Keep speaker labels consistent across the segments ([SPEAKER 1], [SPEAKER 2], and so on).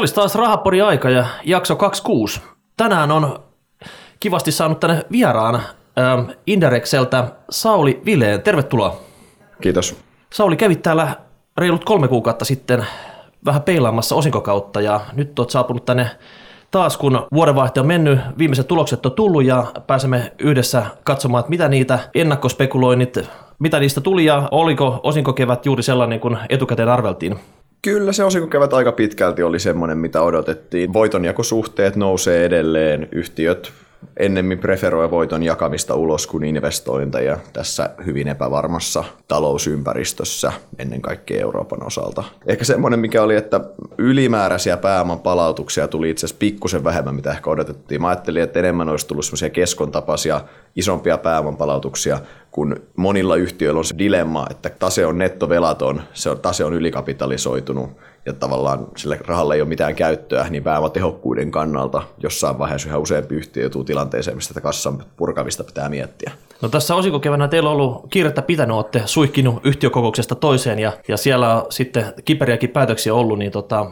[SPEAKER 1] Olisi taas Rahapori aika ja jakso 26. Tänään on kivasti saanut tänne vieraan ähm, Inderexeltä Sauli Vileen. Tervetuloa.
[SPEAKER 2] Kiitos.
[SPEAKER 1] Sauli, kävit täällä reilut kolme kuukautta sitten vähän peilaamassa osinkokautta ja nyt olet saapunut tänne taas, kun vuodenvaihte on mennyt, viimeiset tulokset on tullut ja pääsemme yhdessä katsomaan, että mitä niitä ennakkospekuloinnit, mitä niistä tuli ja oliko osinkokevät juuri sellainen kuin etukäteen arveltiin?
[SPEAKER 2] Kyllä se osinkokevät aika pitkälti oli semmoinen, mitä odotettiin. Voitonjakosuhteet nousee edelleen, yhtiöt ennemmin preferoi voiton jakamista ulos kuin investointeja tässä hyvin epävarmassa talousympäristössä ennen kaikkea Euroopan osalta. Ehkä semmoinen, mikä oli, että ylimääräisiä pääoman palautuksia tuli itse asiassa pikkusen vähemmän, mitä ehkä odotettiin. Mä ajattelin, että enemmän olisi tullut semmoisia keskontapaisia isompia pääoman palautuksia, kun monilla yhtiöillä on se dilemma, että tase on nettovelaton, se on, tase on ylikapitalisoitunut ja tavallaan sille rahalle ei ole mitään käyttöä, niin pääomatehokkuuden kannalta jossain vaiheessa yhä useampi yhtiö joutuu tilanteeseen, mistä tätä kassan purkavista pitää miettiä.
[SPEAKER 1] No tässä osinkokevänä teillä on ollut kiirettä pitänyt, olette suihkinut yhtiökokouksesta toiseen ja, ja siellä on sitten kiperiäkin päätöksiä ollut, niin tota,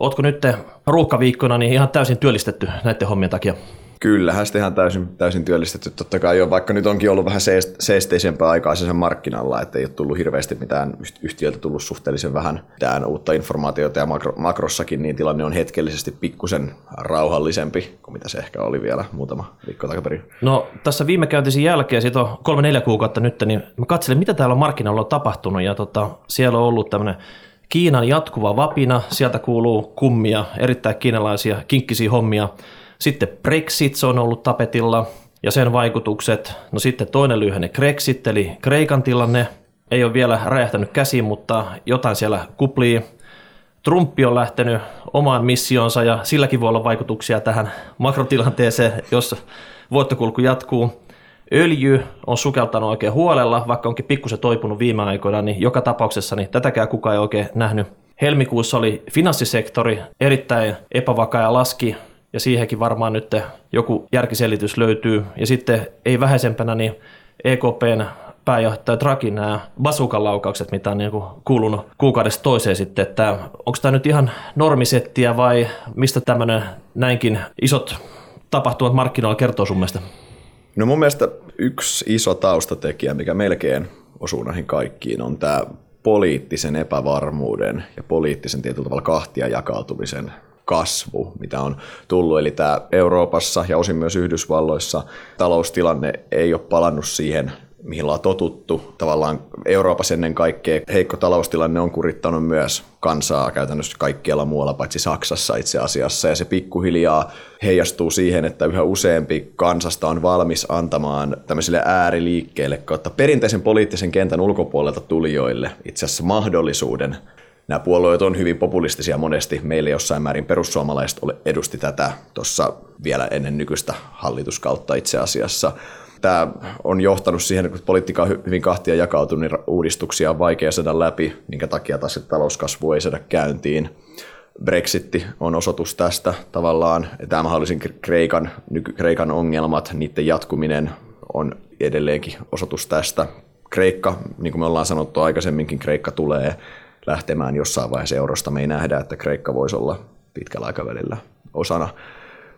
[SPEAKER 1] Ootko nyt ruuhkaviikkona niin ihan täysin työllistetty näiden hommien takia?
[SPEAKER 2] Kyllähän sitä ihan täysin, täysin työllistetty. Totta kai jo, vaikka nyt onkin ollut vähän seesteisempää aikaa sen markkinalla, että ei ole tullut hirveästi mitään yhtiöltä tullut suhteellisen vähän mitään uutta informaatiota ja makro, makrossakin, niin tilanne on hetkellisesti pikkusen rauhallisempi kuin mitä se ehkä oli vielä muutama viikko takaperin.
[SPEAKER 1] No tässä viime käyntisin jälkeen, siitä on kolme-neljä kuukautta nyt, niin mä katselin, mitä täällä markkinoilla on tapahtunut ja tota, siellä on ollut tämmöinen Kiinan jatkuva vapina, sieltä kuuluu kummia, erittäin kiinalaisia kinkkisiä hommia. Sitten Brexit, se on ollut tapetilla ja sen vaikutukset. No sitten toinen lyhenne Grexit, eli Kreikan tilanne, ei ole vielä räjähtänyt käsiin, mutta jotain siellä kuplii. Trumpi on lähtenyt omaan missionsa ja silläkin voi olla vaikutuksia tähän makrotilanteeseen, jos voittokulku jatkuu. Öljy on sukeltanut oikein huolella, vaikka onkin pikkusen toipunut viime aikoina, niin joka tapauksessa niin tätäkään kukaan ei oikein nähnyt. Helmikuussa oli finanssisektori erittäin epävakaa ja laski, ja siihenkin varmaan nyt joku järkiselitys löytyy. Ja sitten ei vähäisempänä niin EKPn pääjohtaja Draghi nämä basukan laukaukset, mitä on niin kuulunut kuukaudesta toiseen sitten, että onko tämä nyt ihan normisettiä vai mistä tämmöinen näinkin isot tapahtumat markkinoilla kertoo sun mielestä?
[SPEAKER 2] No mun mielestä yksi iso taustatekijä, mikä melkein osuu näihin kaikkiin, on tämä poliittisen epävarmuuden ja poliittisen tietyllä tavalla kahtia jakautumisen kasvu, mitä on tullut. Eli tämä Euroopassa ja osin myös Yhdysvalloissa taloustilanne ei ole palannut siihen mihin ollaan totuttu. Tavallaan Euroopassa ennen kaikkea heikko taloustilanne on kurittanut myös kansaa käytännössä kaikkialla muualla, paitsi Saksassa itse asiassa. Ja se pikkuhiljaa heijastuu siihen, että yhä useampi kansasta on valmis antamaan tämmöisille ääriliikkeille kautta perinteisen poliittisen kentän ulkopuolelta tulijoille itse asiassa mahdollisuuden nämä puolueet on hyvin populistisia monesti. Meille jossain määrin perussuomalaiset edusti tätä tuossa vielä ennen nykyistä hallituskautta itse asiassa tämä on johtanut siihen, että politiikka on hyvin kahtia jakautunut, niin uudistuksia on vaikea saada läpi, minkä takia taas talouskasvu ei saada käyntiin. Brexitti on osoitus tästä tavallaan. Tämä mahdollisin Kreikan, nyky, Kreikan ongelmat, niiden jatkuminen on edelleenkin osoitus tästä. Kreikka, niin kuin me ollaan sanottu aikaisemminkin, Kreikka tulee lähtemään jossain vaiheessa eurosta. Me ei nähdä, että Kreikka voisi olla pitkällä aikavälillä osana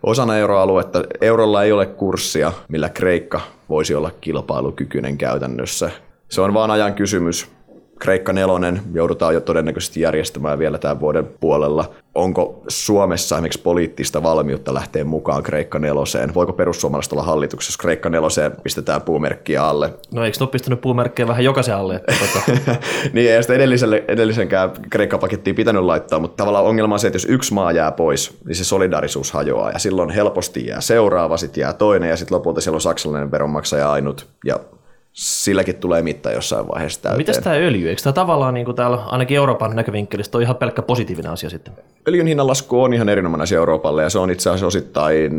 [SPEAKER 2] osana euroaluetta. Eurolla ei ole kurssia, millä Kreikka voisi olla kilpailukykyinen käytännössä. Se on vaan ajan kysymys. Kreikka nelonen joudutaan jo todennäköisesti järjestämään vielä tämän vuoden puolella. Onko Suomessa esimerkiksi poliittista valmiutta lähteä mukaan Kreikka neloseen? Voiko perussuomalaiset olla hallituksessa, jos Kreikka neloseen pistetään puumerkkiä alle?
[SPEAKER 1] No eikö ne ole pistänyt puumerkkiä vähän jokaisen alle? Että tota...
[SPEAKER 2] niin ei sitä edelliselle, edellisenkään Kreikka-pakettiin pitänyt laittaa, mutta tavallaan ongelma on se, että jos yksi maa jää pois, niin se solidarisuus hajoaa ja silloin helposti jää seuraava, sitten jää toinen ja sitten lopulta siellä on saksalainen veronmaksaja ainut ja silläkin tulee mitta jossain vaiheessa täyteen.
[SPEAKER 1] Mitäs tämä öljy? Eikö tämä tavallaan niin kuin täällä ainakin Euroopan näkövinkkelistä on ihan pelkkä positiivinen asia sitten?
[SPEAKER 2] Öljyn hinnan lasku on ihan erinomainen asia Euroopalle ja se on itse asiassa osittain,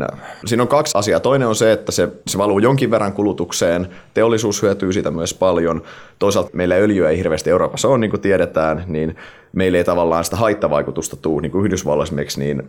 [SPEAKER 2] siinä on kaksi asiaa. Toinen on se, että se, se valuu jonkin verran kulutukseen, teollisuus hyötyy siitä myös paljon. Toisaalta meillä öljyä ei hirveästi Euroopassa ole, niin kuin tiedetään, niin meillä ei tavallaan sitä haittavaikutusta tule, niin kuin Yhdysvalloissa esimerkiksi, niin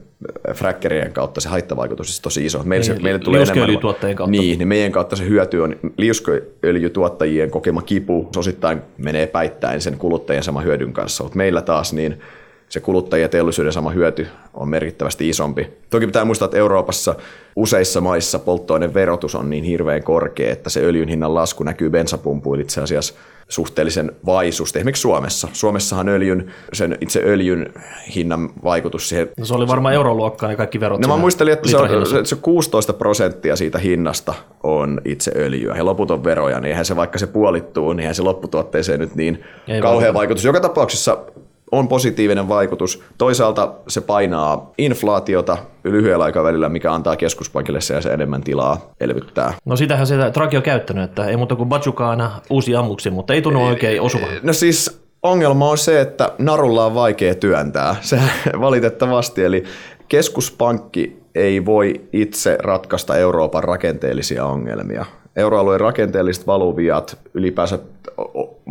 [SPEAKER 2] frackerien kautta se haittavaikutus on tosi iso.
[SPEAKER 1] Meillä, niin, se, meille tulee enemmän, kautta.
[SPEAKER 2] Niin, niin meidän kautta se hyöty on liuskööljytuottajien kokema kipu osittain menee päittäin sen kuluttajien sama hyödyn kanssa, mutta meillä taas niin se kuluttajien ja teollisuuden sama hyöty on merkittävästi isompi. Toki pitää muistaa, että Euroopassa useissa maissa polttoaineverotus on niin hirveän korkea, että se öljyn hinnan lasku näkyy bensapumpuilla itse asiassa suhteellisen vaisusti. Esimerkiksi Suomessa. Suomessahan öljyn, sen itse öljyn hinnan vaikutus siihen...
[SPEAKER 1] No se oli varmaan euroluokkaa ne kaikki verot.
[SPEAKER 2] No mä muistelin, että se, on, se 16 prosenttia siitä hinnasta on itse öljyä ja loput on veroja, niin eihän se vaikka se puolittuu, niin eihän se lopputuotteeseen nyt niin Ei kauhea vaikutus. Joka tapauksessa on positiivinen vaikutus. Toisaalta se painaa inflaatiota lyhyellä aikavälillä, mikä antaa keskuspankille se, se enemmän tilaa elvyttää.
[SPEAKER 1] No sitähän se Draghi on käyttänyt, että ei muuta kuin Bajukaana uusi ammuksi, mutta ei tunnu oikein osuva.
[SPEAKER 2] No siis ongelma on se, että narulla on vaikea työntää. Se valitettavasti, eli keskuspankki ei voi itse ratkaista Euroopan rakenteellisia ongelmia. Euroalueen rakenteelliset valuviat, ylipäänsä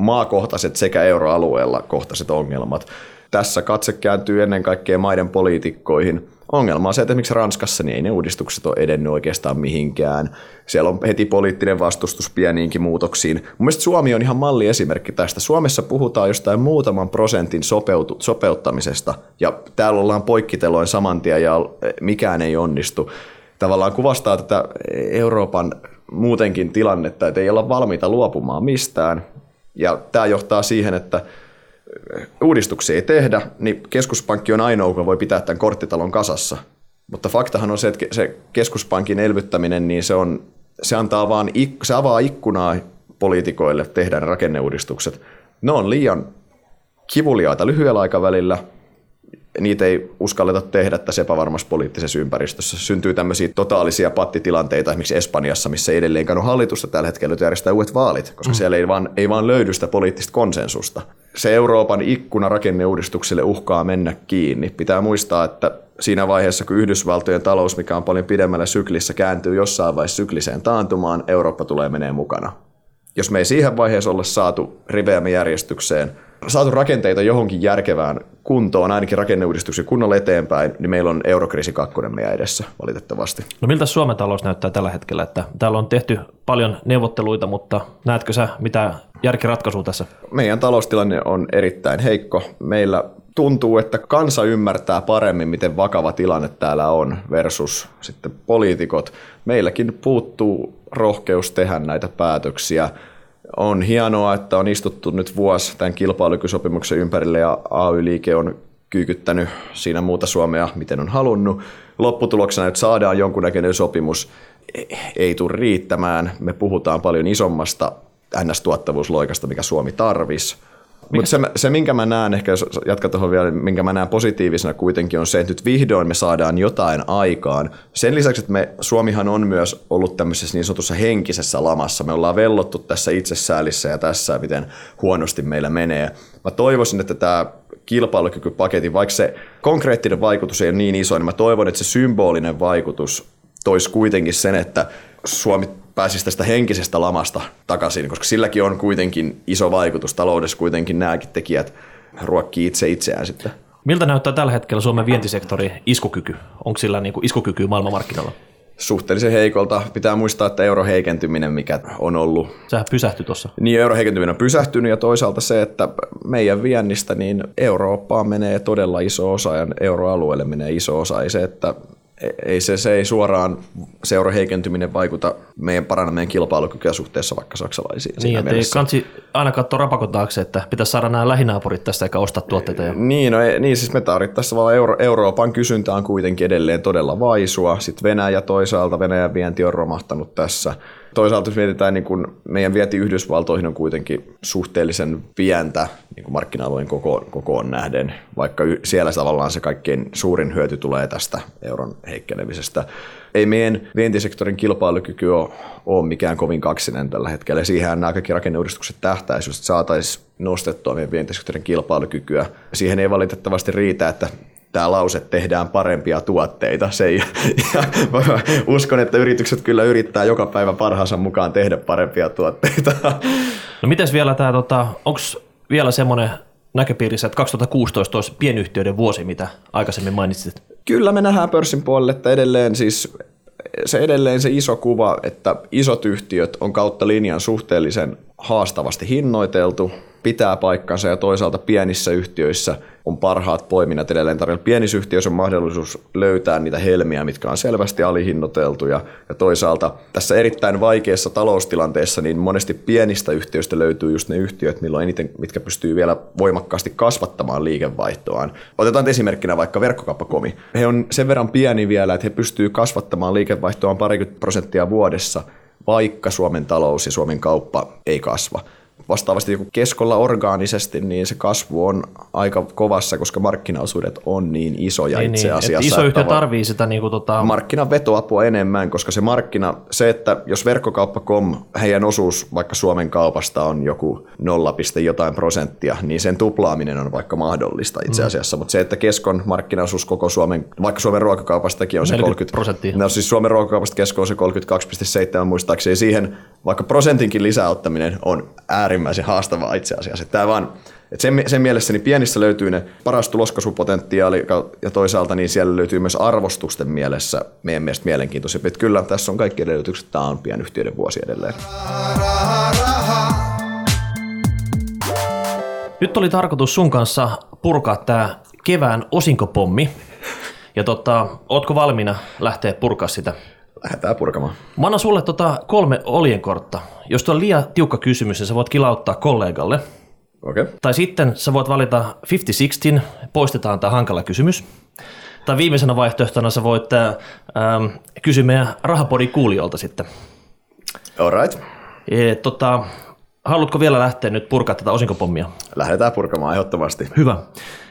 [SPEAKER 2] maakohtaiset sekä euroalueella kohtaiset ongelmat. Tässä katse kääntyy ennen kaikkea maiden poliitikkoihin. Ongelma on se, että esimerkiksi Ranskassa niin ei ne uudistukset ole edennyt oikeastaan mihinkään. Siellä on heti poliittinen vastustus pieniinkin muutoksiin. Mun mielestä Suomi on ihan malliesimerkki tästä. Suomessa puhutaan jostain muutaman prosentin sopeutu, sopeuttamisesta, ja täällä ollaan poikkiteloin saman tien, ja mikään ei onnistu. Tavallaan kuvastaa tätä Euroopan muutenkin tilannetta, että ei olla valmiita luopumaan mistään. Ja tämä johtaa siihen, että uudistuksia ei tehdä, niin keskuspankki on ainoa, joka voi pitää tämän korttitalon kasassa. Mutta faktahan on se, että se keskuspankin elvyttäminen, niin se, on, se, antaa vaan, se avaa ikkunaa poliitikoille tehdä rakenneuudistukset. Ne on liian kivuliaita lyhyellä aikavälillä – niitä ei uskalleta tehdä tässä epävarmassa poliittisessa ympäristössä. Syntyy tämmöisiä totaalisia pattitilanteita esimerkiksi Espanjassa, missä ei edelleenkään ole hallitusta tällä hetkellä järjestää uudet vaalit, koska mm. siellä ei vaan, ei vaan löydy sitä poliittista konsensusta. Se Euroopan ikkuna rakenneuudistuksille uhkaa mennä kiinni. Pitää muistaa, että siinä vaiheessa, kun Yhdysvaltojen talous, mikä on paljon pidemmällä syklissä, kääntyy jossain vaiheessa sykliseen taantumaan, Eurooppa tulee menee mukana. Jos me ei siihen vaiheessa olla saatu riveämme järjestykseen – saatu rakenteita johonkin järkevään kuntoon, ainakin rakenneuudistuksen kunnolla eteenpäin, niin meillä on eurokriisi kakkonen meidän edessä valitettavasti.
[SPEAKER 1] No miltä Suomen talous näyttää tällä hetkellä? Että täällä on tehty paljon neuvotteluita, mutta näetkö sä mitä järkiratkaisua tässä?
[SPEAKER 2] Meidän taloustilanne on erittäin heikko. Meillä tuntuu, että kansa ymmärtää paremmin, miten vakava tilanne täällä on versus sitten poliitikot. Meilläkin puuttuu rohkeus tehdä näitä päätöksiä on hienoa, että on istuttu nyt vuosi tämän kilpailukysopimuksen ympärille ja AY-liike on kyykyttänyt siinä muuta Suomea, miten on halunnut. Lopputuloksena, että saadaan jonkunnäköinen sopimus, ei tule riittämään. Me puhutaan paljon isommasta NS-tuottavuusloikasta, mikä Suomi tarvisi mutta se, se, minkä mä näen, ehkä jos jatkat tuohon vielä, minkä mä näen positiivisena kuitenkin on se, että nyt vihdoin me saadaan jotain aikaan. Sen lisäksi, että me, Suomihan on myös ollut tämmöisessä niin sanotussa henkisessä lamassa. Me ollaan vellottu tässä itsesäälissä ja tässä, miten huonosti meillä menee. Mä toivoisin, että tämä kilpailukykypaketti, vaikka se konkreettinen vaikutus ei ole niin iso, niin mä toivon, että se symbolinen vaikutus toisi kuitenkin sen, että Suomi pääsisi tästä henkisestä lamasta takaisin, koska silläkin on kuitenkin iso vaikutus taloudessa, kuitenkin nämäkin tekijät ruokkii itse itseään sitten.
[SPEAKER 1] Miltä näyttää tällä hetkellä Suomen vientisektori iskukyky? Onko sillä niin kuin iskukyky maailmanmarkkinoilla?
[SPEAKER 2] Suhteellisen heikolta. Pitää muistaa, että euro heikentyminen, mikä on ollut.
[SPEAKER 1] Sehän pysähtyi tuossa.
[SPEAKER 2] Niin, euro heikentyminen on pysähtynyt ja toisaalta se, että meidän viennistä niin Eurooppaan menee todella iso osa ja euroalueelle menee iso osa. Ei se, että ei se, se ei suoraan seura heikentyminen vaikuta meidän paranna meidän kilpailukykyä suhteessa vaikka saksalaisiin.
[SPEAKER 1] Niin, että ei kansi aina katsoa rapakon taakse, että pitäisi saada nämä lähinaapurit tästä eikä ostaa tuotteita. Ja...
[SPEAKER 2] Niin, no, ei, niin, siis me tarvittaisiin vaan Euro, Euroopan kysyntä on kuitenkin edelleen todella vaisua. Sitten Venäjä toisaalta, Venäjän vienti on romahtanut tässä. Toisaalta jos mietitään, niin kun meidän vieti Yhdysvaltoihin on kuitenkin suhteellisen pientä niin markkina-alueen koko, kokoon nähden, vaikka siellä tavallaan se kaikkein suurin hyöty tulee tästä euron heikkenemisestä. Ei meidän vientisektorin kilpailukyky ole, ole mikään kovin kaksinen tällä hetkellä. Siihen nämä kaikki rakenneuudistukset tähtäisivät, että saataisiin nostettua meidän vientisektorin kilpailukykyä. Siihen ei valitettavasti riitä, että tämä lause, tehdään parempia tuotteita. Se ei, ja uskon, että yritykset kyllä yrittää joka päivä parhaansa mukaan tehdä parempia tuotteita.
[SPEAKER 1] No mites vielä tämä, tota, onko vielä semmoinen näköpiirissä, että 2016 olisi pienyhtiöiden vuosi, mitä aikaisemmin mainitsit?
[SPEAKER 2] Kyllä me nähdään pörssin puolelle, että edelleen siis se edelleen se iso kuva, että isot yhtiöt on kautta linjan suhteellisen haastavasti hinnoiteltu. Pitää paikkansa ja toisaalta pienissä yhtiöissä on parhaat poiminnat edelleen tarjolla. Pienissä yhtiöissä on mahdollisuus löytää niitä helmiä, mitkä on selvästi alihinnoiteltuja ja toisaalta tässä erittäin vaikeassa taloustilanteessa niin monesti pienistä yhtiöistä löytyy just ne yhtiöt, milloin eniten, mitkä pystyy vielä voimakkaasti kasvattamaan liikevaihtoaan. Otetaan esimerkkinä vaikka verkkokauppakomi. He on sen verran pieni vielä, että he pystyy kasvattamaan liikevaihtoaan parikymmentä prosenttia vuodessa, vaikka Suomen talous ja Suomen kauppa ei kasva vastaavasti joku keskolla orgaanisesti, niin se kasvu on aika kovassa, koska markkinaosuudet on niin isoja niin, itse asiassa.
[SPEAKER 1] Niin, iso yhtiö tarvii sitä niin kuin tota...
[SPEAKER 2] Markkinan vetoapua enemmän, koska se markkina, se, että jos verkkokauppa.com, heidän osuus vaikka Suomen kaupasta on joku 0, jotain prosenttia, niin sen tuplaaminen on vaikka mahdollista itse mm. asiassa, mm. mutta se, että keskon markkinaosuus koko Suomen, vaikka Suomen ruokakaupastakin on se 30
[SPEAKER 1] prosenttia.
[SPEAKER 2] No siis Suomen ruokakaupasta kesko on se 32,7 muistaakseni, siihen vaikka prosentinkin lisäottaminen on äärimmäisen haastavaa itse asiassa. Tämä vaan, että sen, sen mielessä niin pienissä löytyy ne paras tuloskasvupotentiaali ja toisaalta niin siellä löytyy myös arvostusten mielessä meidän mielestä mielenkiintoisia. Että kyllä tässä on kaikki edellytykset, tämä on pienyhtiöiden vuosi edelleen.
[SPEAKER 1] Nyt oli tarkoitus sun kanssa purkaa tämä kevään osinkopommi. Ja tota, ootko valmiina lähteä purkaa sitä?
[SPEAKER 2] Lähdetään purkamaan.
[SPEAKER 1] Mä annan sulle tota kolme oljenkortta. Jos tuo on liian tiukka kysymys, niin sä voit kilauttaa kollegalle.
[SPEAKER 2] Okay.
[SPEAKER 1] Tai sitten sä voit valita 50-60, poistetaan tämä hankala kysymys. Tai viimeisenä vaihtoehtona sä voit ähm, kysyä meidän rahapodin kuulijoilta sitten.
[SPEAKER 2] Alright.
[SPEAKER 1] E, tota, haluatko vielä lähteä nyt purkaa tätä osinkopommia?
[SPEAKER 2] Lähdetään purkamaan ehdottomasti.
[SPEAKER 1] Hyvä.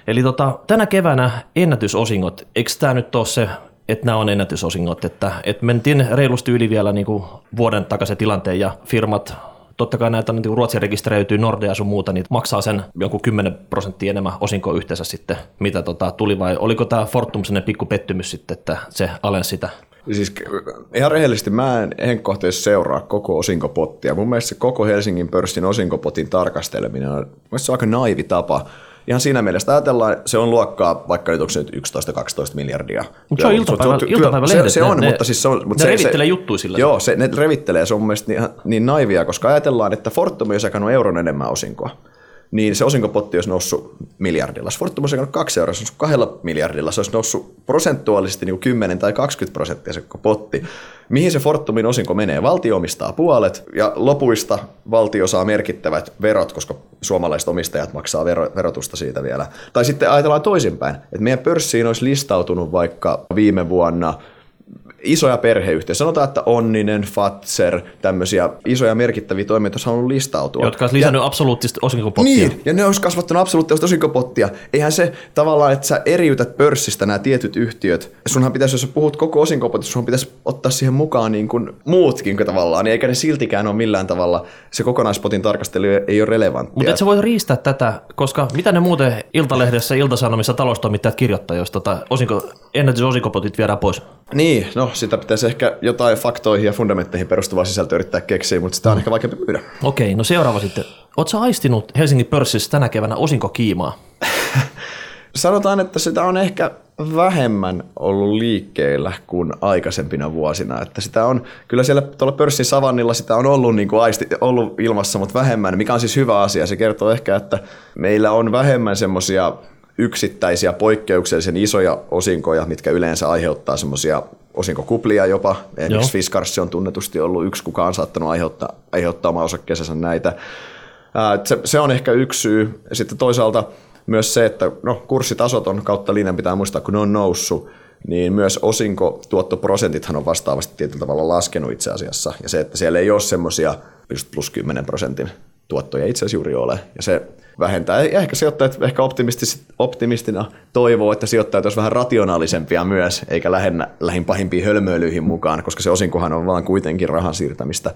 [SPEAKER 1] Eli tota, tänä keväänä ennätysosingot, eikö tämä nyt ole se että nämä on ennätysosingot, että, että mentiin reilusti yli vielä niin kuin vuoden takaisin tilanteen ja firmat totta kai näitä niin Ruotsin rekisteröityy Nordea sun muuta, niin maksaa sen jonkun 10 prosenttia enemmän osinkoa yhteensä sitten, mitä tota tuli, vai oliko tämä Fortum sellainen pikku pettymys sitten, että se alensi sitä?
[SPEAKER 2] Siis ihan rehellisesti mä en henkkohteessa seuraa koko osinkopottia. Mun mielestä se koko Helsingin pörssin osinkopotin tarkasteleminen on, se on aika naivi tapa ihan siinä mielessä ajatellaan, se on luokkaa vaikka nyt onko se nyt 11-12 miljardia.
[SPEAKER 1] Mutta se on iltapäivä, iltapäivä se,
[SPEAKER 2] se, on, ne, mutta siis se on... Mutta
[SPEAKER 1] ne
[SPEAKER 2] se,
[SPEAKER 1] revittelee juttuja sillä.
[SPEAKER 2] Joo, se, ne revittelee, se on mun niin, niin naivia, koska ajatellaan, että Fortum on jakanut euron enemmän osinkoa niin se osinkopotti olisi noussut miljardilla. Fortum olisi kaksi euroa, se olisi kahdella miljardilla, se olisi noussut prosentuaalisesti niin 10 tai 20 prosenttia se potti. Mihin se Fortumin osinko menee? Valtio omistaa puolet ja lopuista valtio saa merkittävät verot, koska suomalaiset omistajat maksaa vero, verotusta siitä vielä. Tai sitten ajatellaan toisinpäin, että meidän pörssiin olisi listautunut vaikka viime vuonna – isoja perheyhtiöitä. Sanotaan, että Onninen, Fatser, tämmöisiä isoja merkittäviä toimijoita olisi halunnut listautua.
[SPEAKER 1] Jotka olisi lisännyt ja, absoluuttista osinkopottia.
[SPEAKER 2] Niin, ja ne olisi kasvattanut absoluuttista osinkopottia. Eihän se tavallaan, että sä eriytät pörssistä nämä tietyt yhtiöt. Sunhan pitäisi, jos sä puhut koko osinkopotista, sun pitäisi ottaa siihen mukaan niin kuin muutkin tavallaan, niin eikä ne siltikään ole millään tavalla, se kokonaispotin tarkastelu ei ole relevanttia.
[SPEAKER 1] Mutta et sä voi riistää tätä, koska mitä ne muuten Iltalehdessä, Iltasanomissa taloustoimittajat kirjoittaa, jos tota osinko, ennätysosikopotit viedään pois?
[SPEAKER 2] Niin, no sitä pitäisi ehkä jotain faktoihin ja fundamentteihin perustuvaa sisältöä yrittää keksiä, mutta sitä on ehkä vaikeampi myydä.
[SPEAKER 1] Okei, no seuraava sitten. Oletko aistinut Helsingin pörssissä tänä keväänä osinkokiimaa?
[SPEAKER 2] Sanotaan, että sitä on ehkä vähemmän ollut liikkeellä kuin aikaisempina vuosina. Että sitä on, kyllä siellä tuolla pörssin savannilla sitä on ollut, niin kuin aisti, ollut ilmassa, mutta vähemmän, mikä on siis hyvä asia. Se kertoo ehkä, että meillä on vähemmän semmoisia yksittäisiä poikkeuksellisen isoja osinkoja, mitkä yleensä aiheuttaa semmoisia osinkokuplia jopa. Esimerkiksi Fiskars on tunnetusti ollut yksi, kuka on saattanut aiheuttaa, aiheuttaa oma osakkeeseensa näitä. Se, se on ehkä yksi syy. Sitten toisaalta myös se, että no, kurssitasot on kautta linjan, pitää muistaa, kun ne on noussut, niin myös osinkotuottoprosentithan on vastaavasti tietyllä tavalla laskenut itse asiassa. Ja se, että siellä ei ole semmoisia just plus 10 prosentin tuottoja itse asiassa juuri ole. Ja se vähentää. Ja ehkä sijoittajat ehkä optimistina toivoo, että sijoittajat olisivat vähän rationaalisempia myös, eikä lähinnä lähin pahimpiin hölmöilyihin mukaan, koska se osinkohan on vaan kuitenkin rahan siirtämistä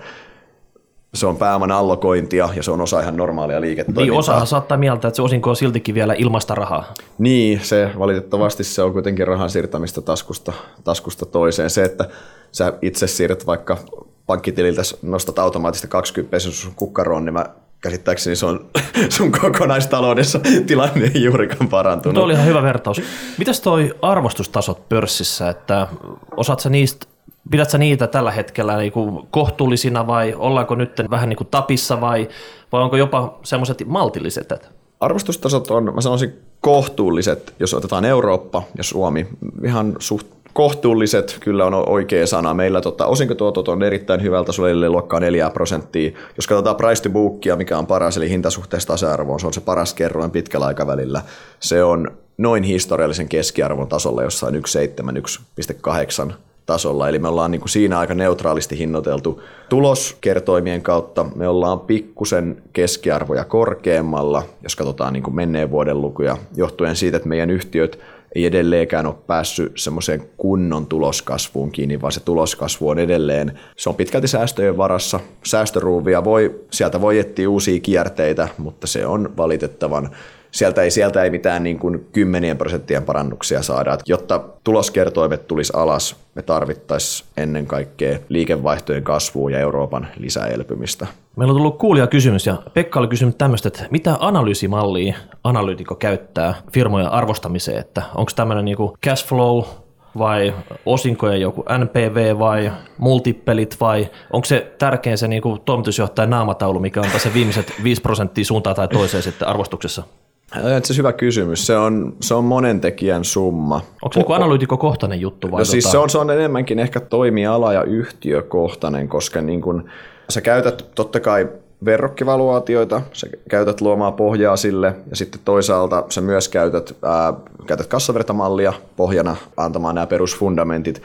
[SPEAKER 2] se on pääoman allokointia ja se on osa ihan normaalia liiketoimintaa.
[SPEAKER 1] Niin, osahan saattaa mieltä, että se osinko on siltikin vielä ilmasta rahaa.
[SPEAKER 2] Niin, se valitettavasti se on kuitenkin rahan siirtämistä taskusta, taskusta toiseen. Se, että sä itse siirrät vaikka pankkitililtä, nostat automaattisesti 20 sun kukkaroon, niin mä käsittääkseni se on sun kokonaistaloudessa tilanne ei juurikaan parantunut.
[SPEAKER 1] Tuo oli ihan hyvä vertaus. Mitäs toi arvostustasot pörssissä, että osaat sä niistä Pidätkö niitä tällä hetkellä niin kuin kohtuullisina vai ollaanko nyt vähän niin kuin tapissa vai, vai onko jopa semmoiset maltilliset?
[SPEAKER 2] Arvostustasot on, mä sanoisin, kohtuulliset, jos otetaan Eurooppa ja Suomi. Ihan suht kohtuulliset kyllä on oikea sana. Meillä tota, osinkotuotot on erittäin hyvältä eli luokkaa 4 prosenttia. Jos katsotaan price to bookia, mikä on paras, eli hintasuhteessa tasa-arvoon, se on se paras kerroin pitkällä aikavälillä. Se on noin historiallisen keskiarvon tasolla jossain 1,7-1,8 tasolla, eli me ollaan niin kuin siinä aika neutraalisti hinnoiteltu tuloskertoimien kautta. Me ollaan pikkusen keskiarvoja korkeammalla, jos katsotaan niin kuin menneen vuoden lukuja, johtuen siitä, että meidän yhtiöt ei edelleenkään ole päässyt semmoiseen kunnon tuloskasvuun kiinni, vaan se tuloskasvu on edelleen, se on pitkälti säästöjen varassa. Säästöruuvia voi, sieltä voi etsiä uusia kierteitä, mutta se on valitettavan sieltä ei, sieltä ei mitään niin kuin kymmenien prosenttien parannuksia saada. Jotta tuloskertoimet tulisi alas, me tarvittaisiin ennen kaikkea liikevaihtojen kasvua ja Euroopan lisäelpymistä.
[SPEAKER 1] Meillä on tullut kuulija kysymys ja Pekka oli kysynyt tämmöistä, että mitä analyysimallia analyytikko käyttää firmojen arvostamiseen, että onko tämmöinen niin cash flow vai osinkojen joku NPV vai multippelit vai onko se tärkein se niin kuin toimitusjohtajan naamataulu, mikä on se viimeiset 5 prosenttia suuntaan tai toiseen sitten arvostuksessa?
[SPEAKER 2] Se hyvä kysymys. Se on, se on monen tekijän summa.
[SPEAKER 1] Onko se niin analyytikohtainen juttu? Vai
[SPEAKER 2] no siis tota... se, on, se on enemmänkin ehkä toimiala- ja yhtiökohtainen, koska niin kun, sä käytät totta kai verrokkivaluaatioita, sä käytät luomaan pohjaa sille ja sitten toisaalta sä myös käytät, ää, käytät kassavertamallia pohjana antamaan nämä perusfundamentit.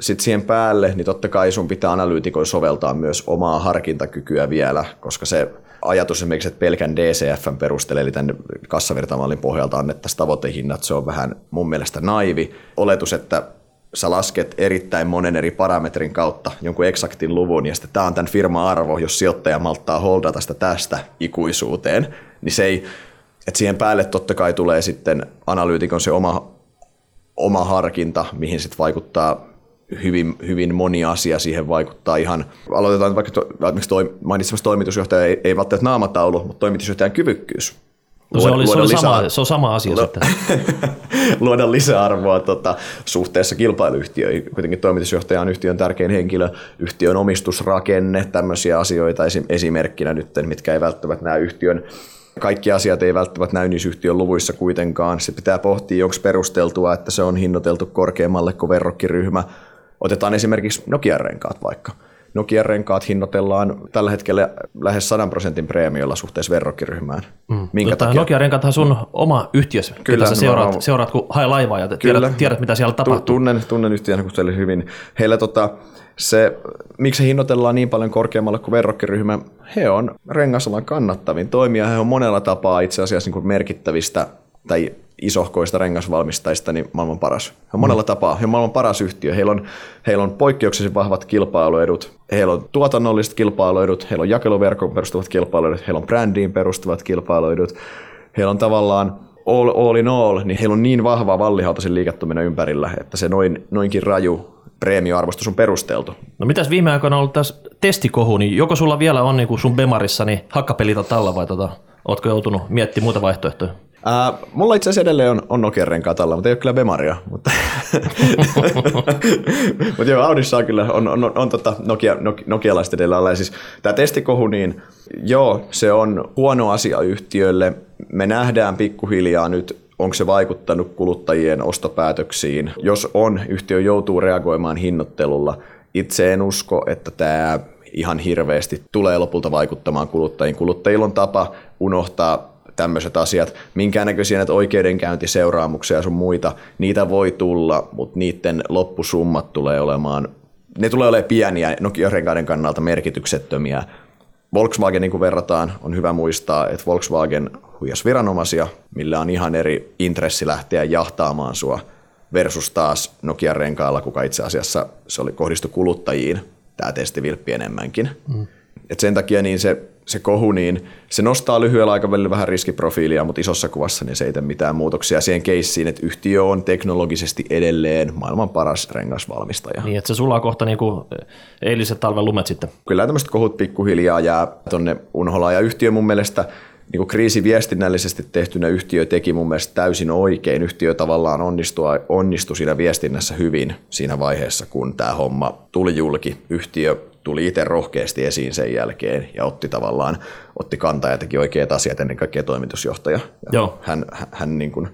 [SPEAKER 2] Sitten siihen päälle, niin totta kai sun pitää analyytikon soveltaa myös omaa harkintakykyä vielä, koska se ajatus esimerkiksi, että pelkän DCFn perusteella, eli tämän kassavirtamallin pohjalta annettaisiin tavoitehinnat, se on vähän mun mielestä naivi. Oletus, että sä lasket erittäin monen eri parametrin kautta jonkun eksaktin luvun, ja sitten tämä on tämän firman arvo, jos sijoittaja malttaa holdata sitä tästä ikuisuuteen, niin se ei, että siihen päälle totta kai tulee sitten analyytikon se oma, oma harkinta, mihin sitten vaikuttaa hyvin, hyvin moni asia siihen vaikuttaa ihan, aloitetaan vaikka to, toi, mainitsemassa toimitusjohtaja, ei, ei välttämättä naamataulu, mutta toimitusjohtajan kyvykkyys.
[SPEAKER 1] No se, oli, se, oli sama, se on sama asia luoda, sitten.
[SPEAKER 2] luoda lisäarvoa tota, suhteessa kilpailuyhtiöihin. Kuitenkin toimitusjohtaja on yhtiön tärkein henkilö, yhtiön omistusrakenne, tämmöisiä asioita esimerkkinä nyt, mitkä ei välttämättä näe yhtiön kaikki asiat ei välttämättä näy niissä yhtiön luvuissa kuitenkaan. Se pitää pohtia, onko perusteltua, että se on hinnoiteltu korkeammalle kuin verrokkiryhmä Otetaan esimerkiksi Nokian renkaat vaikka. Nokian renkaat hinnoitellaan tällä hetkellä lähes 100 prosentin preemiolla suhteessa verrokkiryhmään.
[SPEAKER 1] Mm. Minkä tota, takia? Nokian renkaathan sun oma yhtiössä, Kyllä, sä seuraat, on... seuraat, kun hae laivaa ja tiedät, tiedät, mitä siellä tapahtuu.
[SPEAKER 2] Tunnen, tunnen yhtiön hyvin. Heillä tota, se, miksi hinnoitellaan niin paljon korkeammalle kuin verrokkiryhmä, he on rengasalan kannattavin toimija, he on monella tapaa itse asiassa niin kuin merkittävistä tai isohkoista rengasvalmistajista niin maailman paras. He on monella tapaa. He on maailman paras yhtiö. Heillä on, heillä on poikkeuksellisen vahvat kilpailuedut. Heillä on tuotannolliset kilpailuedut. Heillä on jakeluverkon perustuvat kilpailuedut. Heillä on brändiin perustuvat kilpailuedut. Heillä on tavallaan all, all in all, niin heillä on niin vahva vallihautaisen liiketoiminnan ympärillä, että se noin, noinkin raju preemioarvostus on perusteltu.
[SPEAKER 1] No mitäs viime aikoina on ollut tässä testikohu, niin joko sulla vielä on niin kuin sun Bemarissa niin hakkapelitä talla vai tota, ootko joutunut miettimään muuta vaihtoehtoja?
[SPEAKER 2] Ää, mulla itse asiassa edelleen on, on Nokian renkaat alla, mutta ei ole kyllä Bemaria. Mutta, mutta joo, Audissa on kyllä, on, on, on, on tota Nokia, Nokia, nokialaiset edellä alla. Ja siis tämä testikohu, niin joo, se on huono asia yhtiölle. Me nähdään pikkuhiljaa nyt, onko se vaikuttanut kuluttajien ostopäätöksiin. Jos on, yhtiö joutuu reagoimaan hinnoittelulla. Itse en usko, että tämä ihan hirveästi tulee lopulta vaikuttamaan kuluttajiin. Kuluttajilla on tapa unohtaa tämmöiset asiat, minkäännäköisiä näitä oikeudenkäyntiseuraamuksia ja sun muita, niitä voi tulla, mutta niiden loppusummat tulee olemaan, ne tulee olemaan pieniä, Nokia-renkaiden kannalta merkityksettömiä. Volkswagenin kun verrataan, on hyvä muistaa, että Volkswagen huijas viranomaisia, millä on ihan eri intressi lähteä jahtaamaan sua versus taas Nokian renkaalla, kuka itse asiassa se oli kohdistu kuluttajiin, tämä testivilppi enemmänkin. Mm. Et sen takia niin se se kohu, niin se nostaa lyhyellä aikavälillä vähän riskiprofiilia, mutta isossa kuvassa niin se ei tee mitään muutoksia siihen keissiin, että yhtiö on teknologisesti edelleen maailman paras rengasvalmistaja.
[SPEAKER 1] Niin, että se sulaa kohta niin kuin eiliset talven lumet sitten.
[SPEAKER 2] Kyllä tämmöiset kohut pikkuhiljaa jää tuonne unholaan ja yhtiö mun mielestä niin kriisiviestinnällisesti tehtynä yhtiö teki mun mielestä täysin oikein. Yhtiö tavallaan onnistui, onnistui siinä viestinnässä hyvin siinä vaiheessa, kun tämä homma tuli julki. Yhtiö tuli itse rohkeasti esiin sen jälkeen ja otti tavallaan otti kantaa ja teki oikeat asiat ennen kaikkea toimitusjohtaja. Ja
[SPEAKER 1] Joo.
[SPEAKER 2] Hän, hän, hän niin kuin